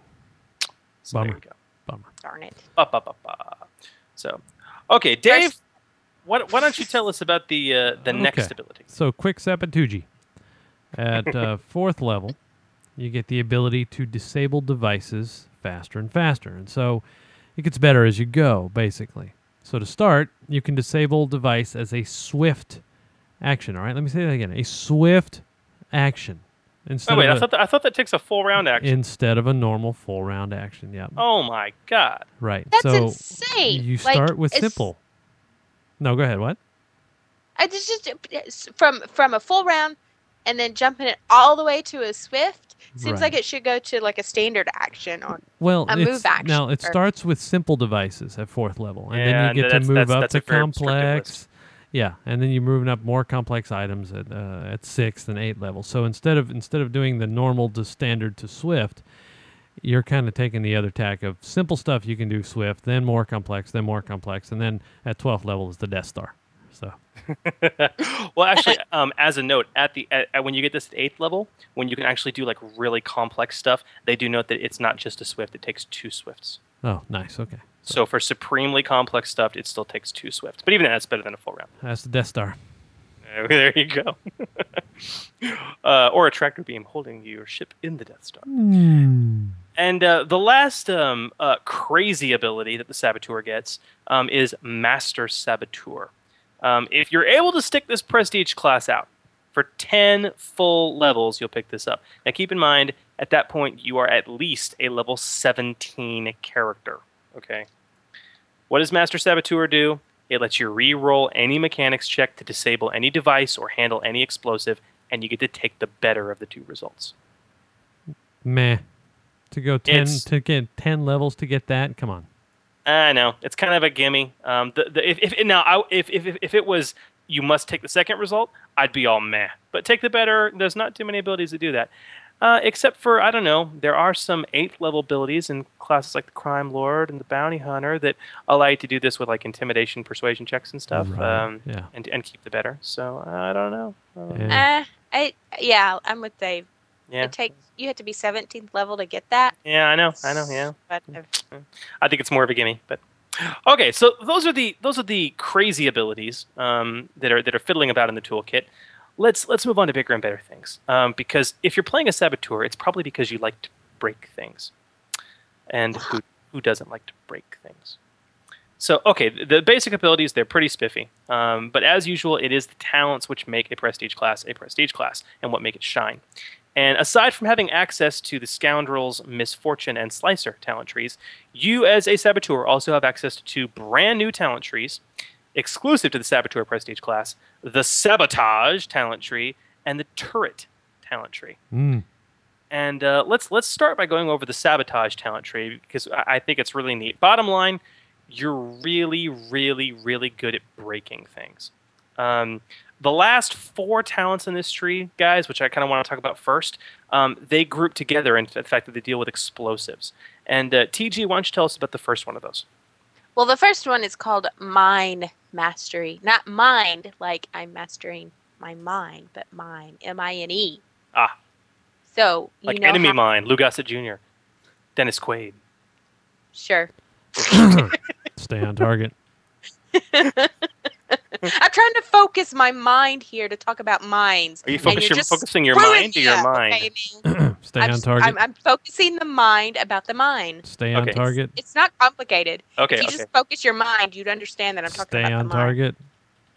Speaker 10: So there
Speaker 8: Bummer.
Speaker 10: you go.
Speaker 8: Bummer.
Speaker 9: darn it.
Speaker 10: Up, up, up, up. So, okay, Dave. why, why don't you tell us about the uh, the next ability?
Speaker 8: So quick Sapatuji. At uh, <laughs> fourth level, you get the ability to disable devices faster and faster. And so it gets better as you go, basically. So to start, you can disable device as a swift action. All right, let me say that again. A swift action. Instead
Speaker 10: Oh wait,
Speaker 8: of
Speaker 10: I
Speaker 8: a-
Speaker 10: thought that, I thought that takes a full round action.
Speaker 8: instead of a normal full round action. Yeah.
Speaker 10: Oh my god.
Speaker 8: Right.
Speaker 9: That's
Speaker 8: so
Speaker 9: insane.
Speaker 8: you
Speaker 9: Like,
Speaker 8: start with simple. No, go ahead. What?
Speaker 9: I just just from from a full round, and then jumping it all the way to a swift seems
Speaker 8: Right.
Speaker 9: like it should go to like a standard action or
Speaker 8: Well,
Speaker 9: a move action.
Speaker 8: now it
Speaker 9: or-
Speaker 8: starts with simple devices at fourth level, and
Speaker 10: Yeah,
Speaker 8: then you get to move
Speaker 10: that's-
Speaker 8: up
Speaker 10: that's
Speaker 8: to
Speaker 10: very restrictive
Speaker 8: complex. Yeah, and then you're moving up more complex items at uh, at sixth and eighth level. So instead of instead of doing the normal to standard to swift, you're kind of taking the other tack of simple stuff you can do swift, then more complex, then more complex, and then at twelfth level is the Death Star. So <laughs>
Speaker 10: well, actually, um, as a note, at the at, at- when you get this at eighth level, when you can actually do like really complex stuff, they do note that it's not just a swift; it takes two swifts.
Speaker 8: oh, nice. Okay,
Speaker 10: So for supremely complex stuff, it still takes two swifts. But even that's better than a full round.
Speaker 8: that's the Death Star. <laughs>
Speaker 10: There you go. <laughs> uh, or a tractor beam holding your ship in the Death Star. And uh, the last um, uh, crazy ability that the Saboteur gets um, is Master Saboteur. Um, if you're able to stick this prestige class out for 10 full levels, you'll pick this up. Now, keep in mind, at that point, you are at least a level 17 character. Okay. What does Master Saboteur do? It lets you re-roll any mechanics check to disable any device or handle any explosive, and you get to take the better of the two results.
Speaker 8: Meh. To go ten
Speaker 10: It's-
Speaker 8: to get ten levels to get that. Come on.
Speaker 10: I know it's kind of a gimme. Um, the, the, if, if now I, if, if if- if it was you must take the second result, I'd be all meh. But take the better. There's not too many abilities to do that, uh, except for I don't know. There are some eighth level abilities in classes like the Crime Lord and the Bounty Hunter that allow you to do this with like intimidation, persuasion checks and stuff.
Speaker 8: Right,
Speaker 10: Um,
Speaker 8: yeah.
Speaker 10: and and keep the better. So I don't know. I don't know.
Speaker 9: Uh, I yeah, I'm with Dave.
Speaker 10: Yeah.
Speaker 9: It takes you have to be 17th level to get that.
Speaker 10: Yeah, I know. I know. Yeah.
Speaker 9: But uh,
Speaker 10: I think it's more of a gimme. But <gasps> okay, so those are the those are the crazy abilities um, that are that are fiddling about in the toolkit. Let's let's move on to bigger and better things. Um, because if you're playing a saboteur, it's probably because you like to break things, and who who doesn't like to break things? So okay, the, basic abilities they're pretty spiffy, um, but as usual, it is the talents which make a prestige class a prestige class and what make it shine. And aside from having access to the Scoundrels, Misfortune, and Slicer talent trees, you as a Saboteur also have access to brand new talent trees, exclusive to the Saboteur Prestige class the Sabotage talent tree and the Turret talent tree.
Speaker 8: Mm.
Speaker 10: And uh, let's let's start by going over the sabotage talent tree because I, I think it's really neat. Bottom line, you're really, really, really good at breaking things. Um, the last four talents in this tree, guys, which I kind of want to talk about first, um, they group together in the fact that they deal with explosives. And uh, TG, why don't you tell us about the first one of those?
Speaker 9: Well, the first one is called mind mastery, not mind like I'm mastering my mind, but mine, M I N E.
Speaker 10: Ah,
Speaker 9: So you
Speaker 10: like
Speaker 9: know
Speaker 10: Enemy
Speaker 9: how,
Speaker 10: Mine, Lou Gossett Jr., Dennis Quaid.
Speaker 9: Sure. <coughs>
Speaker 8: Stay on target. <laughs>
Speaker 9: I'm trying to focus my mind here to talk about minds.
Speaker 10: Are you
Speaker 9: and you're
Speaker 10: focusing,
Speaker 9: just
Speaker 10: focusing your mind or your mind?
Speaker 9: okay? <clears throat>
Speaker 8: Stay
Speaker 9: I'm,
Speaker 8: on
Speaker 9: s-
Speaker 8: target.
Speaker 9: I'm, I'm focusing the mind about the mind.
Speaker 8: Stay on
Speaker 10: Okay.
Speaker 8: target.
Speaker 9: It's not complicated.
Speaker 10: Okay,
Speaker 9: If you
Speaker 10: okay.
Speaker 9: just focus your mind, you'd understand that I'm talking
Speaker 8: Stay
Speaker 9: about
Speaker 8: on
Speaker 9: the mind.
Speaker 8: target.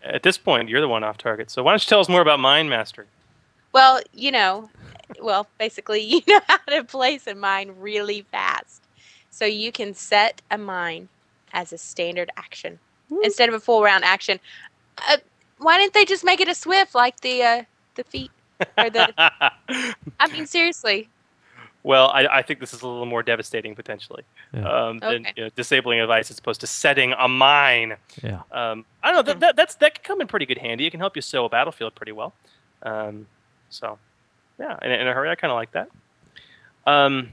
Speaker 10: At this point, you're the one off target. So why don't you tell us more about Mind Mastery?
Speaker 9: Well, you know, well, basically, <laughs> you know how to place a mine really fast. So you can set a mine as a standard action instead of a full round action. Uh, why didn't they just make it a swift like the uh, the feat or the? <laughs> I mean, seriously.
Speaker 10: Well, I, I think this is a little more devastating potentially
Speaker 8: Yeah.
Speaker 10: um, than you know, disabling a device as opposed to setting a mine.
Speaker 8: Yeah.
Speaker 10: Um, I don't know. That, that that's that can come in pretty good handy. It can help you sow a battlefield pretty well. Um, so, yeah, in, in a hurry, I kind of like that. Um,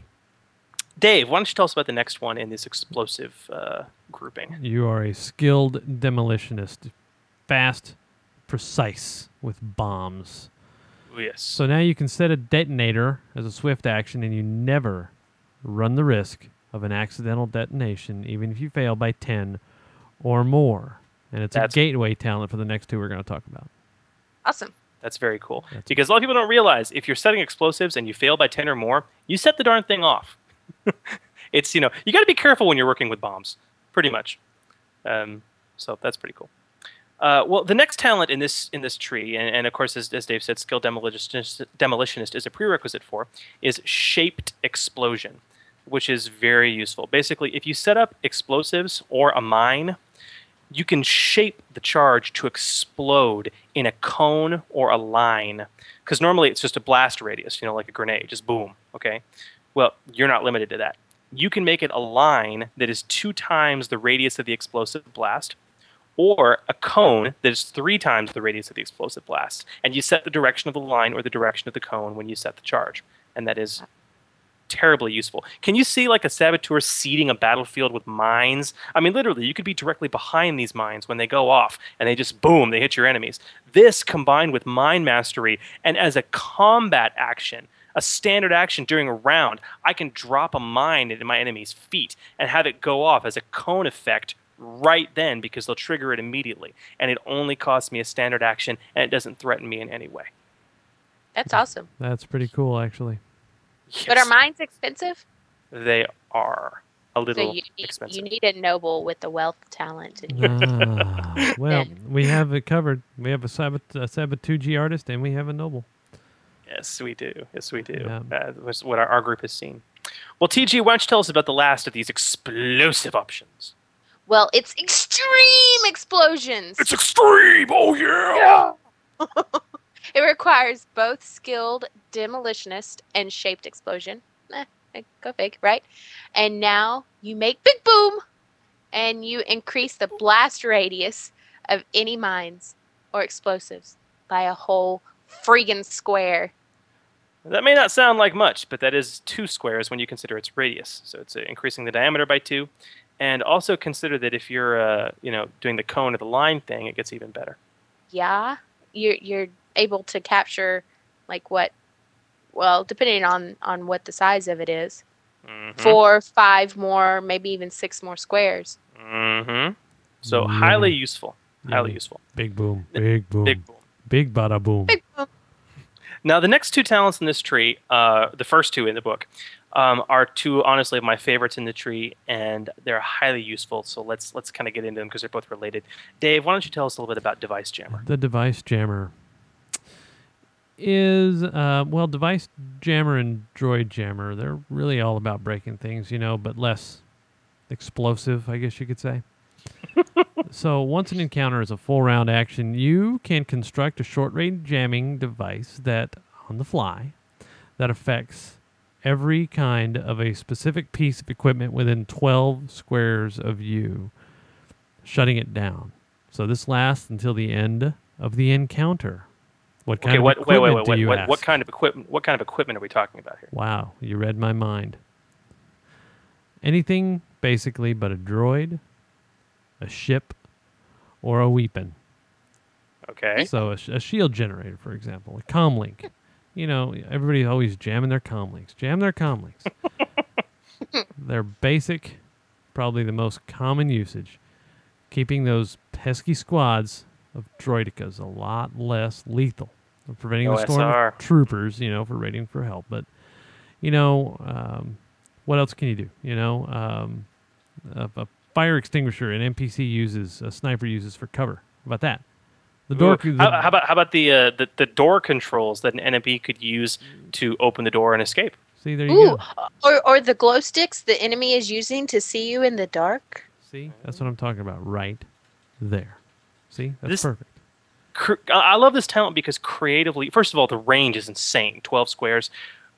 Speaker 10: Dave, why don't you tell us about the next one in this explosive uh, grouping?
Speaker 8: You are a skilled demolitionist, fast, precise with bombs.
Speaker 10: Yes.
Speaker 8: So now you can set a detonator as a swift action, and you never run the risk of an accidental detonation, even if you fail by 10 or more. and it's
Speaker 10: That's-
Speaker 8: a gateway talent for the next two we're going to talk about.
Speaker 9: Awesome.
Speaker 10: That's very cool. because a lot of people don't realize if you're setting explosives and you fail by 10 or more, you set the darn thing off. <laughs> it's, you know, you got to be careful when you're working with bombs, pretty much. Um, so that's pretty cool. Uh, well, the next talent in this in this tree, and, and of course, as, as Dave said, skilled demolitionist, demolitionist is a prerequisite for, is shaped explosion, which is very useful. Basically, if you set up explosives or a mine, you can shape the charge to explode in a cone or a line. Because normally it's just a blast radius, you know, like a grenade, just boom. Okay. Well, you're not limited to that. You can make it a line that is two times the radius of the explosive blast, or a cone that is three times the radius of the explosive blast. And you set the direction of the line or the direction of the cone when you set the charge. And that is terribly useful. Can you see like a saboteur seeding a battlefield with mines? I mean, literally, you could be directly behind these mines when they go off and they just boom, they hit your enemies. This combined with mine mastery and as a combat action, a standard action during a round, I can drop a mine into my enemy's feet and have it go off as a cone effect right then because they'll trigger it immediately. And it only costs me a standard action and it doesn't threaten me in any way.
Speaker 9: That's awesome.
Speaker 8: That's pretty cool, actually.
Speaker 9: But are mines expensive?
Speaker 10: They are a little
Speaker 9: so you, need-
Speaker 10: expensive.
Speaker 9: you need a noble with the wealth talent. And
Speaker 8: Ah, <laughs> well, we have it covered. We have a Sabat a Sabatuji artist, and we have a noble.
Speaker 10: Yes, we do. Yes, we do.
Speaker 8: Yeah.
Speaker 10: Uh, that's what our, our group has seen. Well, TG, why don't you tell us about the last of these explosive options?
Speaker 9: Well, it's extreme explosions.
Speaker 10: It's extreme. Oh yeah. <laughs>
Speaker 9: It requires both skilled demolitionist and shaped explosion. Eh, eh, go fig, right? And now you make big boom, and you increase the blast radius of any mines or explosives by a whole friggin' square.
Speaker 10: That may not sound like much, but that is two squares when you consider its radius. So it's uh, increasing the diameter by two, and also consider that if you're, uh, you know, doing the cone or the line thing, it gets even better.
Speaker 9: Yeah, you're you're able to capture like what? Well, depending on on what the size of it is,
Speaker 10: Mhm.
Speaker 9: four, five more, maybe even six more squares.
Speaker 10: Mm-hmm. So highly useful. Highly
Speaker 8: Yeah.
Speaker 10: useful.
Speaker 8: Big boom. Big boom.
Speaker 10: Big boom.
Speaker 8: Big bada boom.
Speaker 10: Now, the next two talents in this tree, uh, the first two in the book, um, are two honestly of my favorites in the tree, and they're highly useful. So let's let's kind of get into them because they're both related. Dave, why don't you tell us a little bit about Device Jammer?
Speaker 8: The device jammer is uh, well, device jammer and droid jammer. They're really all about breaking things, you know, but less explosive, I guess you could say. <laughs> so once an encounter is a full round action, you can construct a short range jamming device that, on the fly, that affects every kind of a specific piece of equipment within 12 squares of you, shutting it down. So this lasts until the end of the encounter. What kind
Speaker 10: okay,
Speaker 8: of
Speaker 10: what, wait,
Speaker 8: equipment
Speaker 10: wait, wait,
Speaker 8: do you
Speaker 10: What,
Speaker 8: ask?
Speaker 10: what kind of equipment? What kind of equipment are we talking about here?
Speaker 8: Wow, you read my mind. Anything basically but a droid, a ship, or a weapon.
Speaker 10: Okay.
Speaker 8: So a, a shield generator, for example, a comlink. You know, everybody's always jamming their comlinks. Jam their comlinks. <laughs> They're basic, probably the most common usage. Keeping those pesky squads of droidekas a lot less lethal. Preventing the storm troopers, you know, for raiding for help. But, you know, um, what else can you do? You know, um, a, a fire extinguisher an NPC uses, a sniper uses for cover. How about that? The door.
Speaker 10: Ooh,
Speaker 8: the-
Speaker 10: how, how about how about the, uh, the the door controls that an enemy could use to open the door and escape?
Speaker 8: See, there you
Speaker 9: Ooh, or or the glow sticks the enemy is using to see you in the dark.
Speaker 8: See, that's what I'm talking about right there. See, that's
Speaker 10: This-
Speaker 8: perfect.
Speaker 10: cr- I I love this talent because creatively, first of all, the range is insane 12 squares.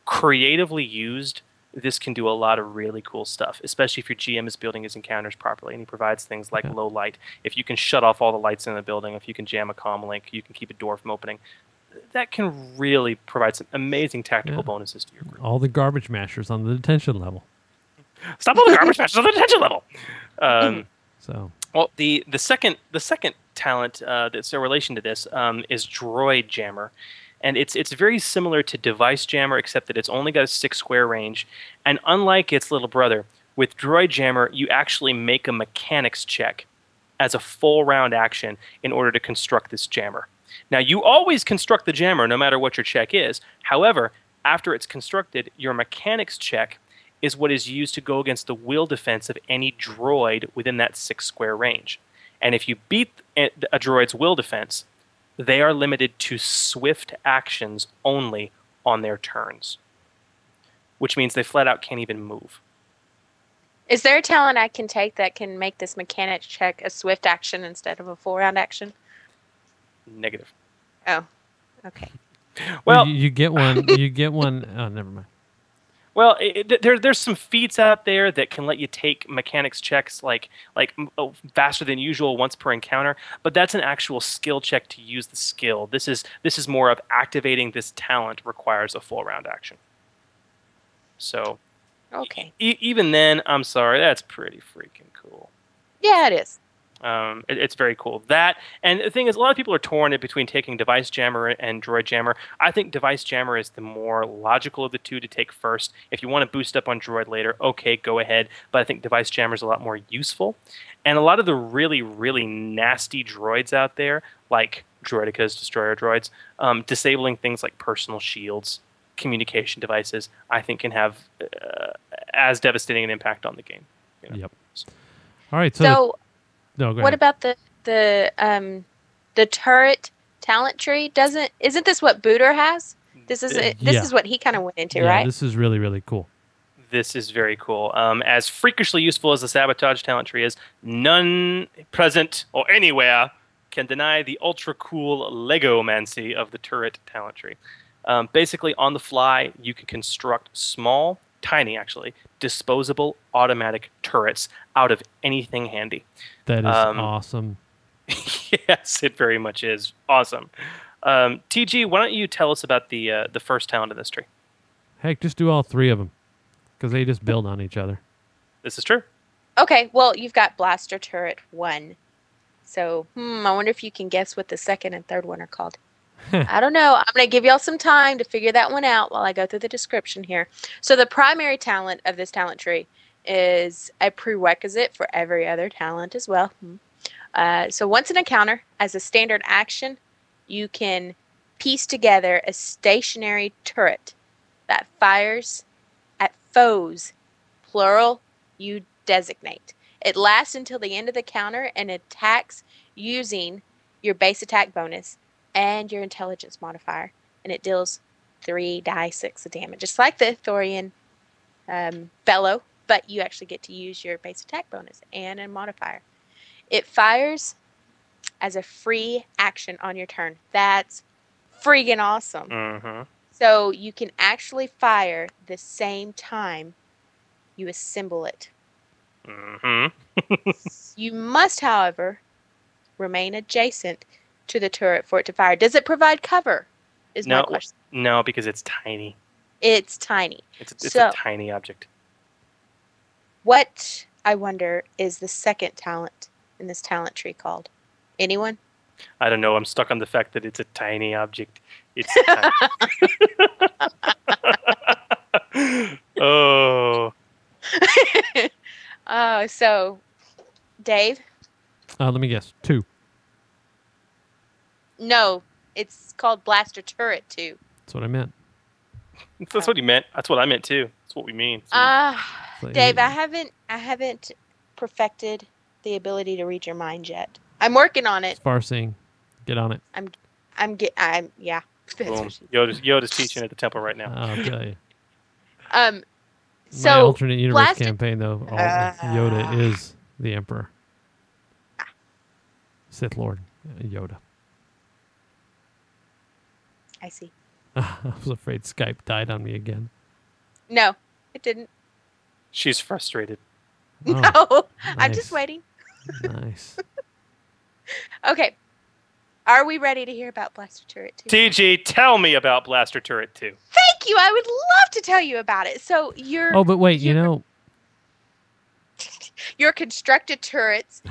Speaker 10: Creatively used, this can do a lot of really cool stuff, especially if your GM is building his encounters properly and he provides things like low light. If you can shut off all the lights in the building, if you can jam a comm link, you can keep a door from opening. That can really provide some amazing tactical
Speaker 8: Yeah.
Speaker 10: bonuses to your group.
Speaker 8: All the garbage mashers on the detention level.
Speaker 10: Stop all the garbage matches on the detention level. Um, <clears throat>
Speaker 8: So
Speaker 10: Well, the the second the second talent uh, that's in relation to this um, is Droid Jammer, and it's it's very similar to Device Jammer, except that it's only got a six square range, and unlike its little brother, with Droid Jammer you actually make a mechanics check as a full round action in order to construct this jammer. Now, you always construct the jammer no matter what your check is. However, after it's constructed, your mechanics check is what is used to go against the will defense of any droid within that six square range. And if you beat a droid's will defense, they are limited to swift actions only on their turns, which means they flat out can't even move.
Speaker 9: Is there a talent I can take that can make this mechanic check a swift action instead of a full round action?
Speaker 10: Negative.
Speaker 9: Oh, okay.
Speaker 10: Well,
Speaker 8: you, you get one. <laughs> You get one. Oh, never mind.
Speaker 10: Well, it, there, there's some feats out there that can let you take mechanics checks like like oh, faster than usual once per encounter, but that's an actual skill check to use the skill. This is this is more of activating this talent requires a full round action. So
Speaker 9: Okay.
Speaker 10: e- even then, I'm sorry, that's pretty freaking cool.
Speaker 9: Yeah, it is.
Speaker 10: Um, it- it's very cool. That and the thing is, a lot of people are torn in between taking Device Jammer and Droid Jammer. I think Device Jammer is the more logical of the two to take first. If you want to boost up on Droid later, okay, go ahead. But I think Device Jammer is a lot more useful. And a lot of the really, really nasty droids out there, like Droidekas, Destroyer droids, um, disabling things like personal shields, communication devices, I think can have uh, as devastating an impact on the game. you know?
Speaker 8: Yep. All right. So,
Speaker 9: So,
Speaker 8: no, go
Speaker 9: what
Speaker 8: ahead.
Speaker 9: about the the um the turret talent tree? Doesn't isn't this what Booter has? This is this
Speaker 10: Yeah.
Speaker 9: is what he kind of went into,
Speaker 8: yeah,
Speaker 9: right?
Speaker 8: this is really really cool.
Speaker 10: this is very cool. Um, as freakishly useful as the sabotage talent tree is, none present or anywhere can deny the ultra cool Legomancy of the turret talent tree. Um, basically, on the fly, you can construct small, tiny actually, disposable automatic turrets out of anything handy.
Speaker 8: That is
Speaker 10: Um,
Speaker 8: awesome. <laughs>
Speaker 10: yes, it very much is awesome. Um, TG, why don't you tell us about the uh, the first talent in this tree?
Speaker 8: Heck, just do all three of them because they just build on each other.
Speaker 10: This is true.
Speaker 9: Okay, well, you've got Blaster Turret 1. So, hmm, I wonder if you can guess what the second and third one are called. <laughs> I don't know. I'm going to give y'all some time to figure that one out while I go through the description here. So, the primary talent of this talent tree is a prerequisite for every other talent as well. Hmm. Uh, so, once an encounter, as a standard action, you can piece together a stationary turret that fires at foes, plural, you designate. It lasts until the end of the counter and attacks using your base attack bonus and your intelligence modifier, and it deals three die six of damage, just like the Thorian um, fellow, but you actually get to use your base attack bonus and a modifier. It fires as a free action on your turn. That's freaking awesome.
Speaker 10: Mm-hmm.
Speaker 9: So you can actually fire the same time you assemble it.
Speaker 10: Mm-hmm. <laughs>
Speaker 9: You must, however, remain adjacent to the turret for it to fire. Does it provide cover? Is my
Speaker 10: no,
Speaker 9: question.
Speaker 10: no, because it's tiny.
Speaker 9: It's tiny.
Speaker 10: It's, it's
Speaker 9: So-
Speaker 10: a tiny object.
Speaker 9: What I wonder is the second talent in this talent tree called? Anyone?
Speaker 10: I don't know. I'm stuck on the fact that it's a tiny object. It's <laughs> tiny. <laughs> oh, <laughs>
Speaker 9: Oh, so Dave?
Speaker 8: Uh, let me guess. Two.
Speaker 9: No, it's called Blaster Turret 2.
Speaker 8: That's what I meant. <laughs>
Speaker 10: that's what he meant. That's what I meant too. That's what we mean.
Speaker 9: Ah,
Speaker 8: So
Speaker 9: Dave, I haven't I haven't perfected the ability to read your mind yet. I'm working on it.
Speaker 8: Sparsing. Get on it.
Speaker 9: I'm I'm get I'm yeah. <laughs>
Speaker 10: Boom. Yoda's, Yoda's teaching at the temple right now.
Speaker 8: I'll tell you.
Speaker 9: Um
Speaker 8: My
Speaker 9: so
Speaker 8: alternate universe
Speaker 9: Blaster-
Speaker 8: campaign, though, all,
Speaker 9: Ah.
Speaker 8: Yoda is the Emperor. Sith Lord uh, Yoda.
Speaker 9: I see. <laughs>
Speaker 8: I was afraid Skype died on me again.
Speaker 9: No, it didn't.
Speaker 10: She's frustrated.
Speaker 8: Oh, <laughs>
Speaker 9: no. I'm just waiting.
Speaker 8: Nice. <laughs>
Speaker 9: Okay. Are we ready to hear about Blaster Turret 2?
Speaker 10: TG, tell me about Blaster Turret 2.
Speaker 9: Thank you. I would love to tell you about it. So you're
Speaker 8: Oh, but wait, you know,
Speaker 9: your constructed turrets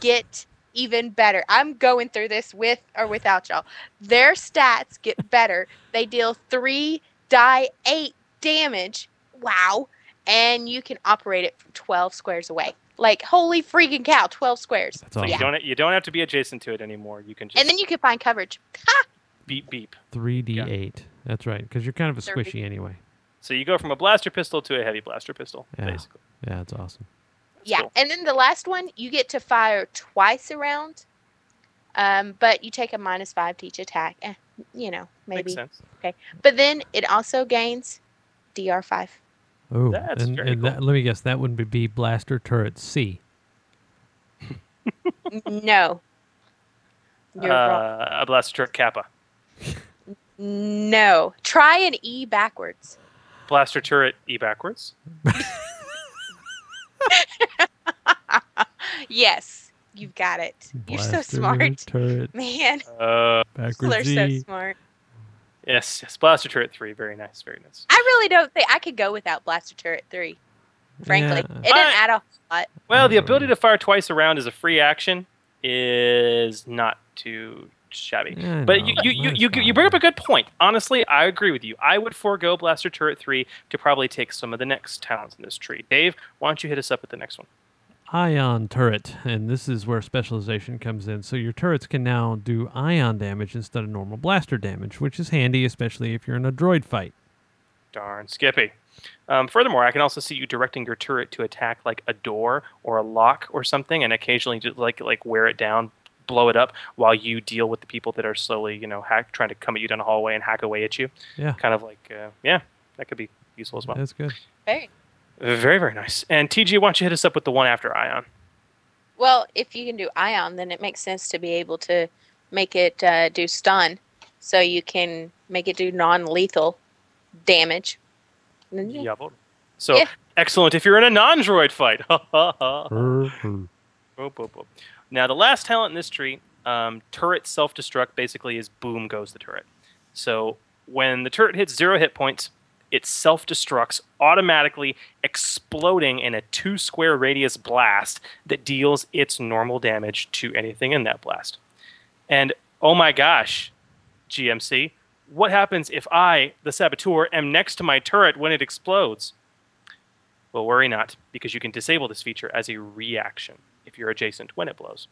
Speaker 9: get even better. I'm going through this with or without y'all. Their stats get better. They deal three die eight damage. Wow. And you can operate it from 12 squares away. Like holy freaking cow, twelve squares.
Speaker 8: That's
Speaker 10: So
Speaker 8: awesome.
Speaker 10: you don't you don't have to be adjacent to it anymore. You can just
Speaker 9: And then you can find coverage. Ha!
Speaker 10: beep beep.
Speaker 8: 3d8. That's right, because you're kind of a
Speaker 9: Thirty.
Speaker 8: squishy anyway.
Speaker 10: So you go from a blaster pistol to a heavy blaster pistol,
Speaker 8: Yeah.
Speaker 10: basically.
Speaker 8: Yeah, that's awesome.
Speaker 9: Yeah, and then the last one, you get to fire twice around, um, but you take a minus five to each attack. Eh, you know, maybe.
Speaker 10: Makes sense.
Speaker 9: Okay, but then it also gains DR five.
Speaker 8: Oh,
Speaker 10: That's
Speaker 8: and,
Speaker 10: very
Speaker 8: and that, let me guess, that would be blaster turret C.
Speaker 9: no. You're wrong.
Speaker 10: Uh, a blaster turret kappa.
Speaker 9: No. Try an E backwards.
Speaker 10: Blaster turret E backwards. <laughs>
Speaker 9: Yes, you've got it. You're so
Speaker 8: Blaster
Speaker 9: smart, <laughs>
Speaker 8: turret
Speaker 9: man.
Speaker 10: Uh,
Speaker 9: People
Speaker 8: backwards
Speaker 9: are so
Speaker 8: Z.
Speaker 9: smart.
Speaker 10: yes, yes, blaster turret three. Very nice, very nice.
Speaker 9: I really don't think I could go without Blaster Turret 3. Frankly,
Speaker 8: Yeah.
Speaker 9: it didn't
Speaker 10: I-
Speaker 9: add a whole lot.
Speaker 10: Well, the ability to fire twice around as a free action is not too shabby.
Speaker 8: Yeah, I
Speaker 10: but
Speaker 8: know.
Speaker 10: you you, you,
Speaker 8: That's
Speaker 10: you you bring up a good point. Honestly, I agree with you. I would forego Blaster Turret 3 to probably take some of the next talents in this tree. Dave, why don't you hit us up with the next one?
Speaker 8: Ion turret, and this is where specialization comes in. So your turrets can now do ion damage instead of normal blaster damage, which is handy, especially if you're in a droid fight.
Speaker 10: Darn Skippy. Um, furthermore, I can also see you directing your turret to attack like a door or a lock or something, and occasionally just like like wear it down, blow it up, while you deal with the people that are slowly, you know, hack trying to come at you down a hallway and hack away at you.
Speaker 8: Yeah.
Speaker 10: Kind of like, uh, yeah, that could be useful as well.
Speaker 8: That's good.
Speaker 9: Very
Speaker 10: Very very nice. And TG, why don't you hit us up with the one after Ion?
Speaker 9: well. If you can do Ion, then it makes sense to be able to make it uh, do stun, so you can make it do non-lethal damage.
Speaker 10: Yeah. So
Speaker 9: Yeah.
Speaker 10: excellent if you're in a non-droid fight. <laughs>
Speaker 8: Brr, brr.
Speaker 10: Boop, boop, boop. Now, the last talent in this tree, um, turret self destruct, basically is boom goes the turret. So when the turret hits zero hit points, it self destructs, automatically exploding in a two square radius blast that deals its normal damage to anything in that blast. And oh my gosh, GMC, what happens if I, the saboteur, am next to my turret when it explodes? Well, worry not, because you can disable this feature as a reaction if you're adjacent when it blows.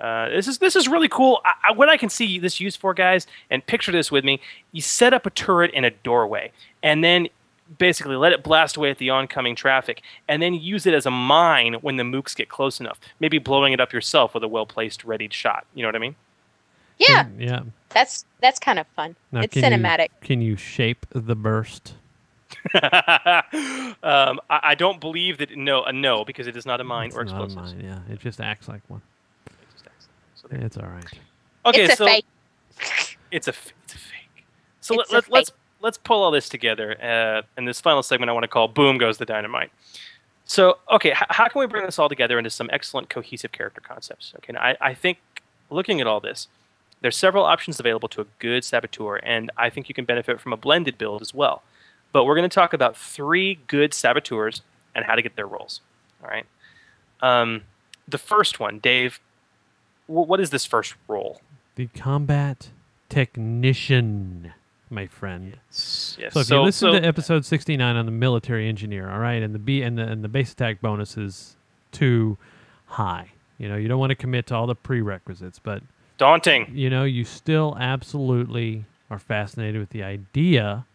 Speaker 10: Uh, this is this is really cool. I, I, what I can see this used for, guys, and picture this with me: you set up a turret in a doorway, and then basically let it blast away at the oncoming traffic, and then use it as a mine when the mooks get close enough. Maybe blowing it up yourself with a well-placed, readied shot. You know what I mean?
Speaker 9: Yeah,
Speaker 8: Yeah.
Speaker 9: that's that's kind of fun.
Speaker 8: Now,
Speaker 9: it's
Speaker 8: can
Speaker 9: cinematic.
Speaker 8: You, can you shape the burst? <laughs>
Speaker 10: um, I, I don't believe that. No, uh, no, because it is not a mine
Speaker 8: It's
Speaker 10: or
Speaker 8: not a
Speaker 10: explosives.
Speaker 8: mine, yeah. It just acts like one.
Speaker 10: So there-
Speaker 8: It's all right.
Speaker 10: Okay,
Speaker 9: it's a
Speaker 10: so
Speaker 9: fake.
Speaker 10: it's a f- it's a fake. So
Speaker 9: It's
Speaker 10: let,
Speaker 9: a
Speaker 10: let, let's let's pull all this together. Uh, in this final segment, I want to call "Boom Goes the Dynamite." So, okay, h- how can we bring this all together into some excellent cohesive character concepts? Okay, now, I, I think looking at all this, there's several options available to a good saboteur, and I think you can benefit from a blended build as well. But we're going to talk about three good saboteurs and how to get their roles. All right. Um, the first one, Dave. Wh- what is this first role?
Speaker 8: The combat technician, my friend.
Speaker 10: Yes.
Speaker 8: So if
Speaker 10: So-
Speaker 8: you listen
Speaker 10: so-
Speaker 8: to episode 69 on the military engineer, all right, and the B and the and the base attack bonus is too high. You know, you don't want to commit to all the prerequisites, but
Speaker 10: Daunting.
Speaker 8: you know, you still absolutely are fascinated with the idea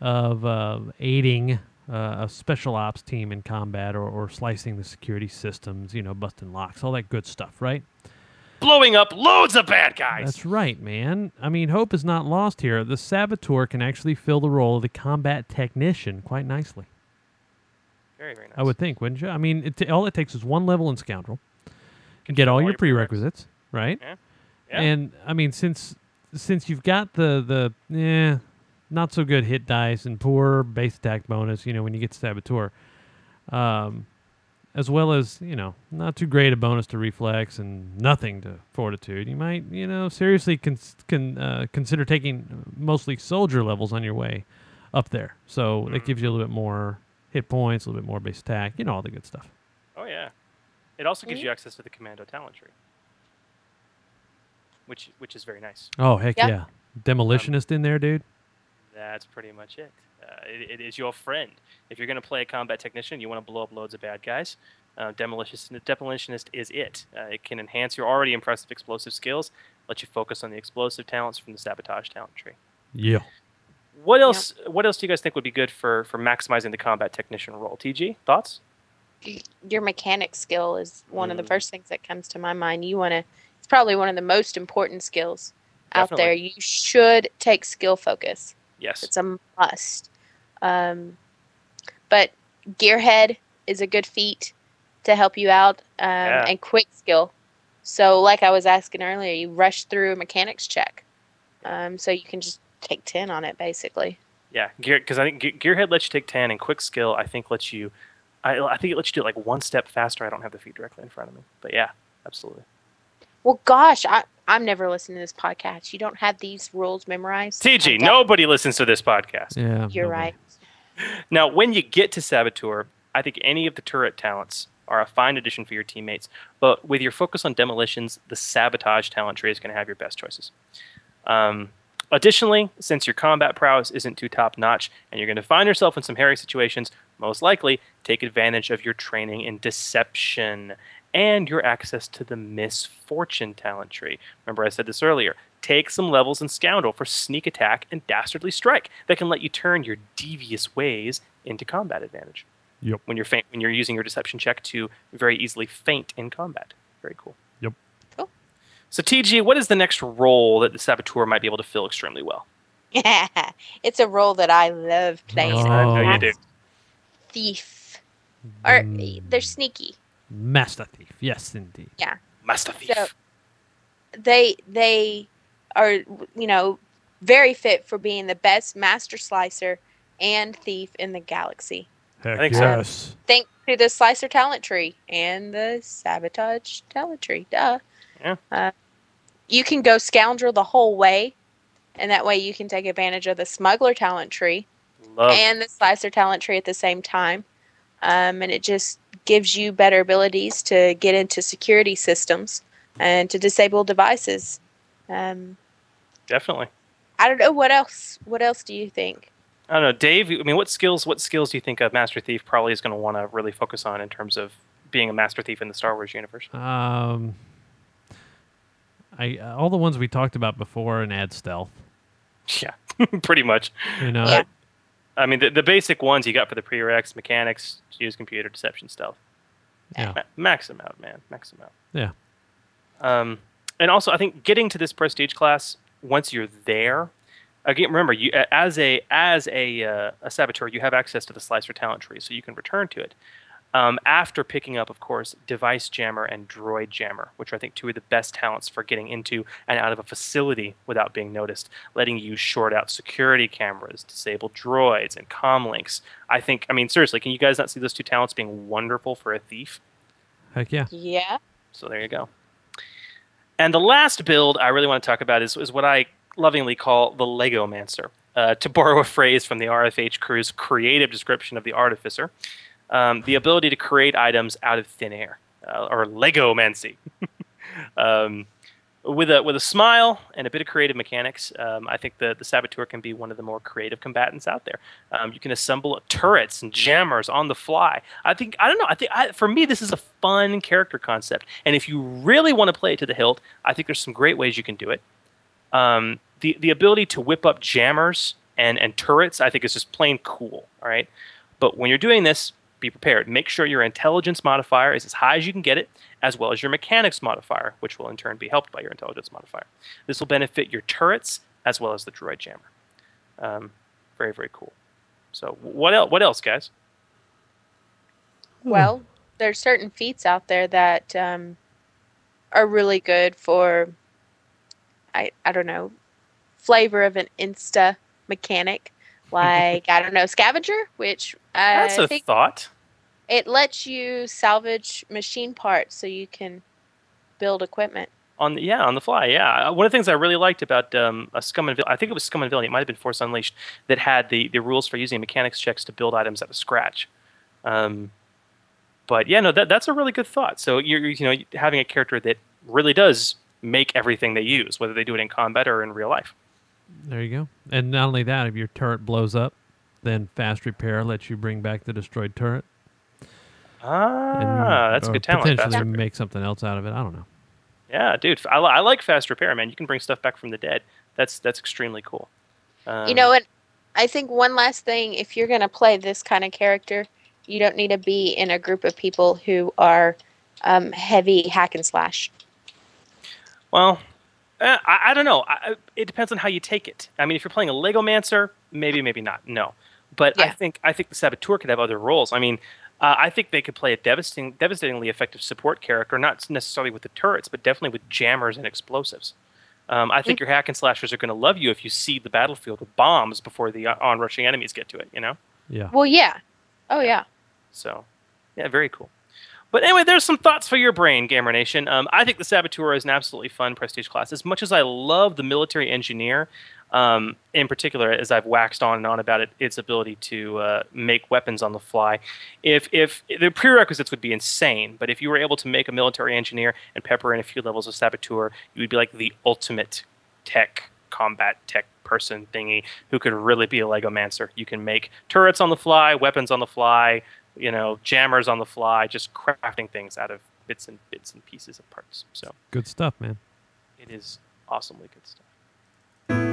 Speaker 8: of uh, aiding uh, a special ops team in combat or, or slicing the security systems, you know, busting locks, all that good stuff, right?
Speaker 10: Blowing up loads of bad guys.
Speaker 8: That's right, man. I mean, hope is not lost here. The saboteur can actually fill the role of the combat technician quite nicely.
Speaker 10: Very, very nice.
Speaker 8: I would think, wouldn't you? I mean, it all it takes is one level in Scoundrel, and get all, your prerequisites, right?
Speaker 10: Yeah. Yeah.
Speaker 8: And I mean, since since you've got the the eh, not so good hit dice and poor base attack bonus, you know, when you get saboteur, um, as well as you know, not too great a bonus to reflex and nothing to fortitude, you might you know seriously con- con- uh, consider taking mostly soldier levels on your way up there. So
Speaker 10: Mm-hmm.
Speaker 8: it gives you a little bit more hit points, a little bit more base attack, you know, all the good stuff.
Speaker 10: Oh yeah. It also gives you access to the commando talent tree, which which is very nice.
Speaker 8: Oh heck
Speaker 9: Yeah.
Speaker 8: yeah, demolitionist in there, dude.
Speaker 10: That's pretty much it. Uh, it. It is your friend. If you're going to play a combat technician, you want to blow up loads of bad guys. Uh, demolitionist, demolitionist is it. Uh, it can enhance your already impressive explosive skills, let you focus on the explosive talents from the sabotage talent tree.
Speaker 8: Yeah.
Speaker 10: What else? What else do you guys think would be good for for maximizing the combat technician role? TG, thoughts?
Speaker 9: Your mechanic skill is one of the
Speaker 10: Mm.
Speaker 9: first things that comes to my mind. You want to. It's probably one of the most important skills out there.
Speaker 10: Definitely.
Speaker 9: You should take skill focus.
Speaker 10: Yes.
Speaker 9: It's a must. Um, but Gearhead is a good feat to help you out, um,
Speaker 10: Yeah.
Speaker 9: and quick skill. So, like I was asking earlier, you rush through a mechanics check, um, so you can just take ten on it, basically.
Speaker 10: Yeah, gear because I think Gearhead lets you take ten, and Quick Skill I think lets you, I, I think it lets you do it like one step faster. I don't have the feed directly in front of me, but yeah, absolutely.
Speaker 9: Well, gosh, I I'm never listening to this podcast. You don't have these rules memorized.
Speaker 10: TG, nobody listens to this podcast.
Speaker 8: Yeah.
Speaker 9: You're right.
Speaker 10: Now, when you get to Saboteur, I think any of the turret talents are a fine addition for your teammates, but with your focus on demolitions, the sabotage talent tree is going to have your best choices. Um, additionally, since your combat prowess isn't too top notch and you're going to find yourself in some hairy situations, most likely take advantage of your training in deception and your access to the misfortune talent tree. Remember, I said this earlier. Take some levels in Scoundrel for sneak attack and dastardly strike that can let you turn your devious ways into combat advantage.
Speaker 8: Yep.
Speaker 10: When you're feint, when you're using your deception check to very easily feint in combat. Very cool.
Speaker 8: Yep. Cool.
Speaker 10: So TG, what is the next role that the saboteur might be able to fill extremely well?
Speaker 9: Yeah, <laughs> it's a role that I love playing.
Speaker 10: I know you do.
Speaker 9: Thief, or
Speaker 8: Mm.
Speaker 9: they're sneaky.
Speaker 8: Master Thief. Yes, indeed.
Speaker 9: Yeah.
Speaker 10: Master Thief.
Speaker 9: So they they are you know very fit for being the best master slicer and thief in the galaxy.
Speaker 8: Heck
Speaker 10: think so.
Speaker 8: yes.
Speaker 9: Think to the slicer talent tree and the sabotage talent tree. Duh.
Speaker 10: Yeah.
Speaker 9: Uh, you can go scoundrel the whole way, and that way you can take advantage of the smuggler talent tree
Speaker 10: Love.
Speaker 9: and the slicer talent tree at the same time. Um, and it just gives you better abilities to get into security systems and to disable devices. Um,
Speaker 10: Definitely.
Speaker 9: I don't know what else. What else do you think?
Speaker 10: I don't know, Dave. I mean, what skills? What skills do you think a Master Thief probably is going to want to really focus on in terms of being a Master Thief in the Star Wars universe?
Speaker 8: Um, I uh, all the ones we talked about before and add stealth. <laughs>
Speaker 10: Yeah, <laughs> pretty much.
Speaker 8: You know.
Speaker 9: Yeah.
Speaker 10: I mean, the, the basic ones you got for the prereqs, mechanics, use computer, deception, stealth.
Speaker 8: Yeah.
Speaker 10: Ma- max them out, man. Max them out.
Speaker 8: Yeah.
Speaker 10: Um, and also, I think getting to this prestige class once you're there, again, remember you as a as a uh, a saboteur, you have access to the slicer talent tree, so you can return to it. Um, after picking up, of course, device jammer and droid jammer, which are, I think two of the best talents for getting into and out of a facility without being noticed, letting you short out security cameras, disable droids, and comm links. I think, I mean, seriously, can you guys not see those two talents being wonderful for a thief?
Speaker 8: Heck yeah.
Speaker 9: Yeah.
Speaker 10: So there you go. And the last build I really want to talk about is, is what I lovingly call the Lego Mancer. Uh, to <laughs> borrow a phrase from the RFH crew's creative description of the Artificer, um, the ability to create items out of thin air, uh, or Lego Mancy. <laughs> um, with a with a smile and a bit of creative mechanics, um, I think the the saboteur can be one of the more creative combatants out there. Um, you can assemble turrets and jammers on the fly. I think I don't know. I think I, for me this is a fun character concept, and if you really want to play it to the hilt, I think there's some great ways you can do it. Um, the the ability to whip up jammers and and turrets, I think is just plain cool. All right, but when you're doing this, be prepared. Make sure your intelligence modifier is as high as you can get it, as well as your mechanics modifier, which will in turn be helped by your intelligence modifier. This will benefit your turrets as well as the droid jammer. Um, very very cool. So what else? What else, guys?
Speaker 9: Well, there's certain feats out there that um, are really good for, I I don't know, flavor of an insta mechanic, <laughs> like I don't know, scavenger, which I
Speaker 10: That's a thought.
Speaker 9: It lets you salvage machine parts so you can build equipment.
Speaker 10: On the, yeah, on the fly. Yeah, Uh, one of the things I really liked about um, a Scum and Villainy, I think it was Scum and Villainy, it might have been Force Unleashed, that had the, the rules for using mechanics checks to build items out of scratch. Um, but yeah, no, that that's a really good thought. So you're you know having a character that really does make everything they use, whether they do it in combat or in real life.
Speaker 8: There you go. And not only that, if your turret blows up, then fast repair lets you bring back the destroyed turret.
Speaker 10: Ah, that's a good talent.
Speaker 8: Potentially
Speaker 10: repair.
Speaker 8: make something else out of it. I don't know.
Speaker 10: Yeah, dude, I, I like fast repair, man. You can bring stuff back from the dead. That's that's extremely cool. Um,
Speaker 9: you know what? I think one last thing if you're going to play this kind of character, you don't need to be in a group of people who are um, heavy hack and slash.
Speaker 10: Well, uh, I, I don't know. I, I- it depends on how you take it. I mean, if you're playing a Legomancer, maybe, maybe not. No, but I think I think the Saboteur could have other roles. I mean, uh, I think they could play a devastating, devastatingly effective support character, not necessarily with the turrets, but definitely with jammers and explosives. Um, I think your hack and slashers are going to love you if you seed the battlefield with bombs before the uh, onrushing enemies get to it. You know.
Speaker 8: Yeah.
Speaker 9: Well, yeah. Oh, yeah.
Speaker 10: So, yeah, very cool. But anyway, there's some thoughts for your brain, Gamer Nation. Um, I think the Saboteur is an absolutely fun prestige class. As much as I love the military engineer, um, in particular, as I've waxed on and on about it, its ability to uh, make weapons on the fly. If if the prerequisites would be insane, but if you were able to make a military engineer and pepper in a few levels of Saboteur, you would be like the ultimate tech combat tech person thingy who could really be a Legomancer. You can make turrets on the fly, weapons on the fly, you know, jammers on the fly, just crafting things out of bits and bits and pieces of parts. So
Speaker 8: Good stuff, man.
Speaker 10: it is awesomely good stuff.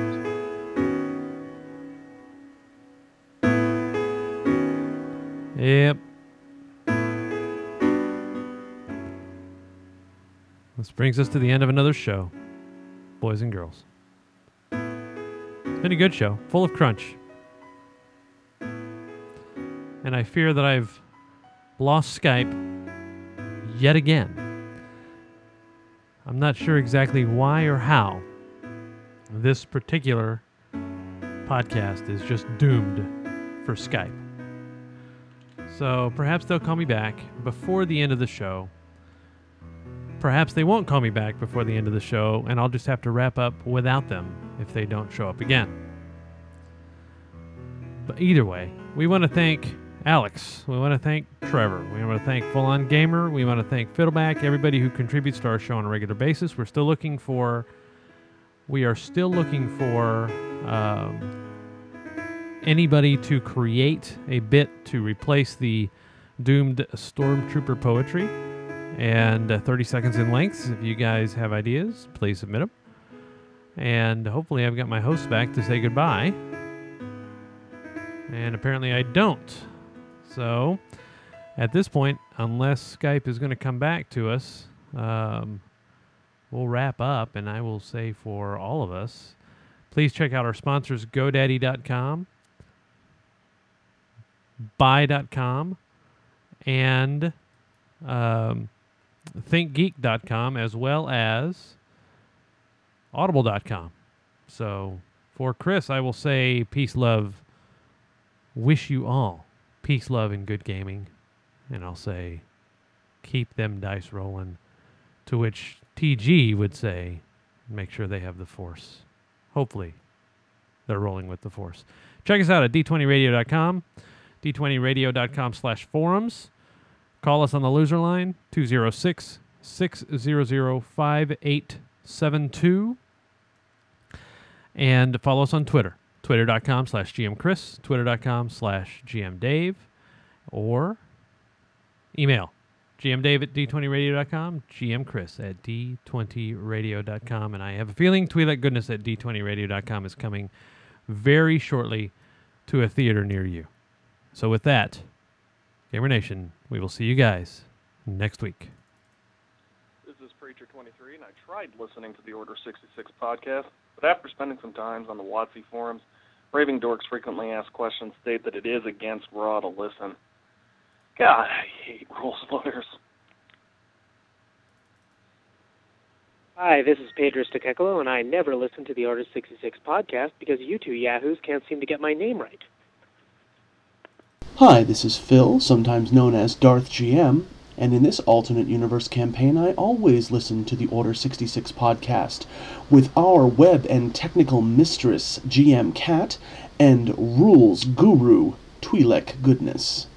Speaker 8: Yep. This brings us to the end of another show, boys and girls. It's been a good show, full of crunch. And I fear that I've lost Skype yet again. I'm not sure exactly why or how this particular podcast is just doomed for Skype. So perhaps they'll call me back before the end of the show. Perhaps they won't call me back before the end of the show, and I'll just have to wrap up without them if they don't show up again. But either way, we want to thank Alex. We want to thank Trevor. We want to thank Full On Gamer. We want to thank Fiddleback, everybody who contributes to our show on a regular basis. We're still looking for. We are still looking for um, anybody to create a bit to replace the doomed stormtrooper poetry and uh, 30 seconds in length if you guys have ideas please submit them and hopefully i've got my host back to say goodbye and apparently i don't so at this point unless skype is going to come back to us um, we'll wrap up and i will say for all of us please check out our sponsors godaddy.com buy.com and um, thinkgeek.com as well as audible.com. So for Chris, I will say peace, love, wish you all peace, love, and good gaming. And I'll say keep them dice rolling. To which TG would say make sure they have the force. Hopefully they're rolling with the force. Check us out at d20radio.com d20radio.com slash forums. Call us on the loser line, 206 600 5872. And follow us on Twitter, twitter.com slash gmchris, twitter.com slash gmdave, or email gmdave at d20radio.com, gmchris at d20radio.com. And I have a feeling Twi'lek Goodness at d20radio.com is coming very shortly to a theater near you. So with that, Gamer Nation, we will see you guys next week.
Speaker 17: This is Preacher23, and I tried listening to the Order 66 podcast, but after spending some time on the WotC forums, Raving Dorks frequently asked questions state that it is against Raw to listen. God, I hate rules lawyers.
Speaker 18: Hi, this is Pedro Stacekolo, and I never listen to the Artist 66 podcast because you two yahoos can't seem to get my name right.
Speaker 19: Hi, this is Phil, sometimes known as Darth GM, and in this alternate universe campaign, I always listen to the Order 66 podcast with our web and technical mistress, GM Cat, and rules guru, Twi'lek Goodness.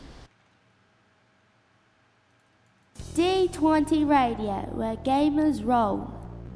Speaker 6: D20 Radio, where gamers roll.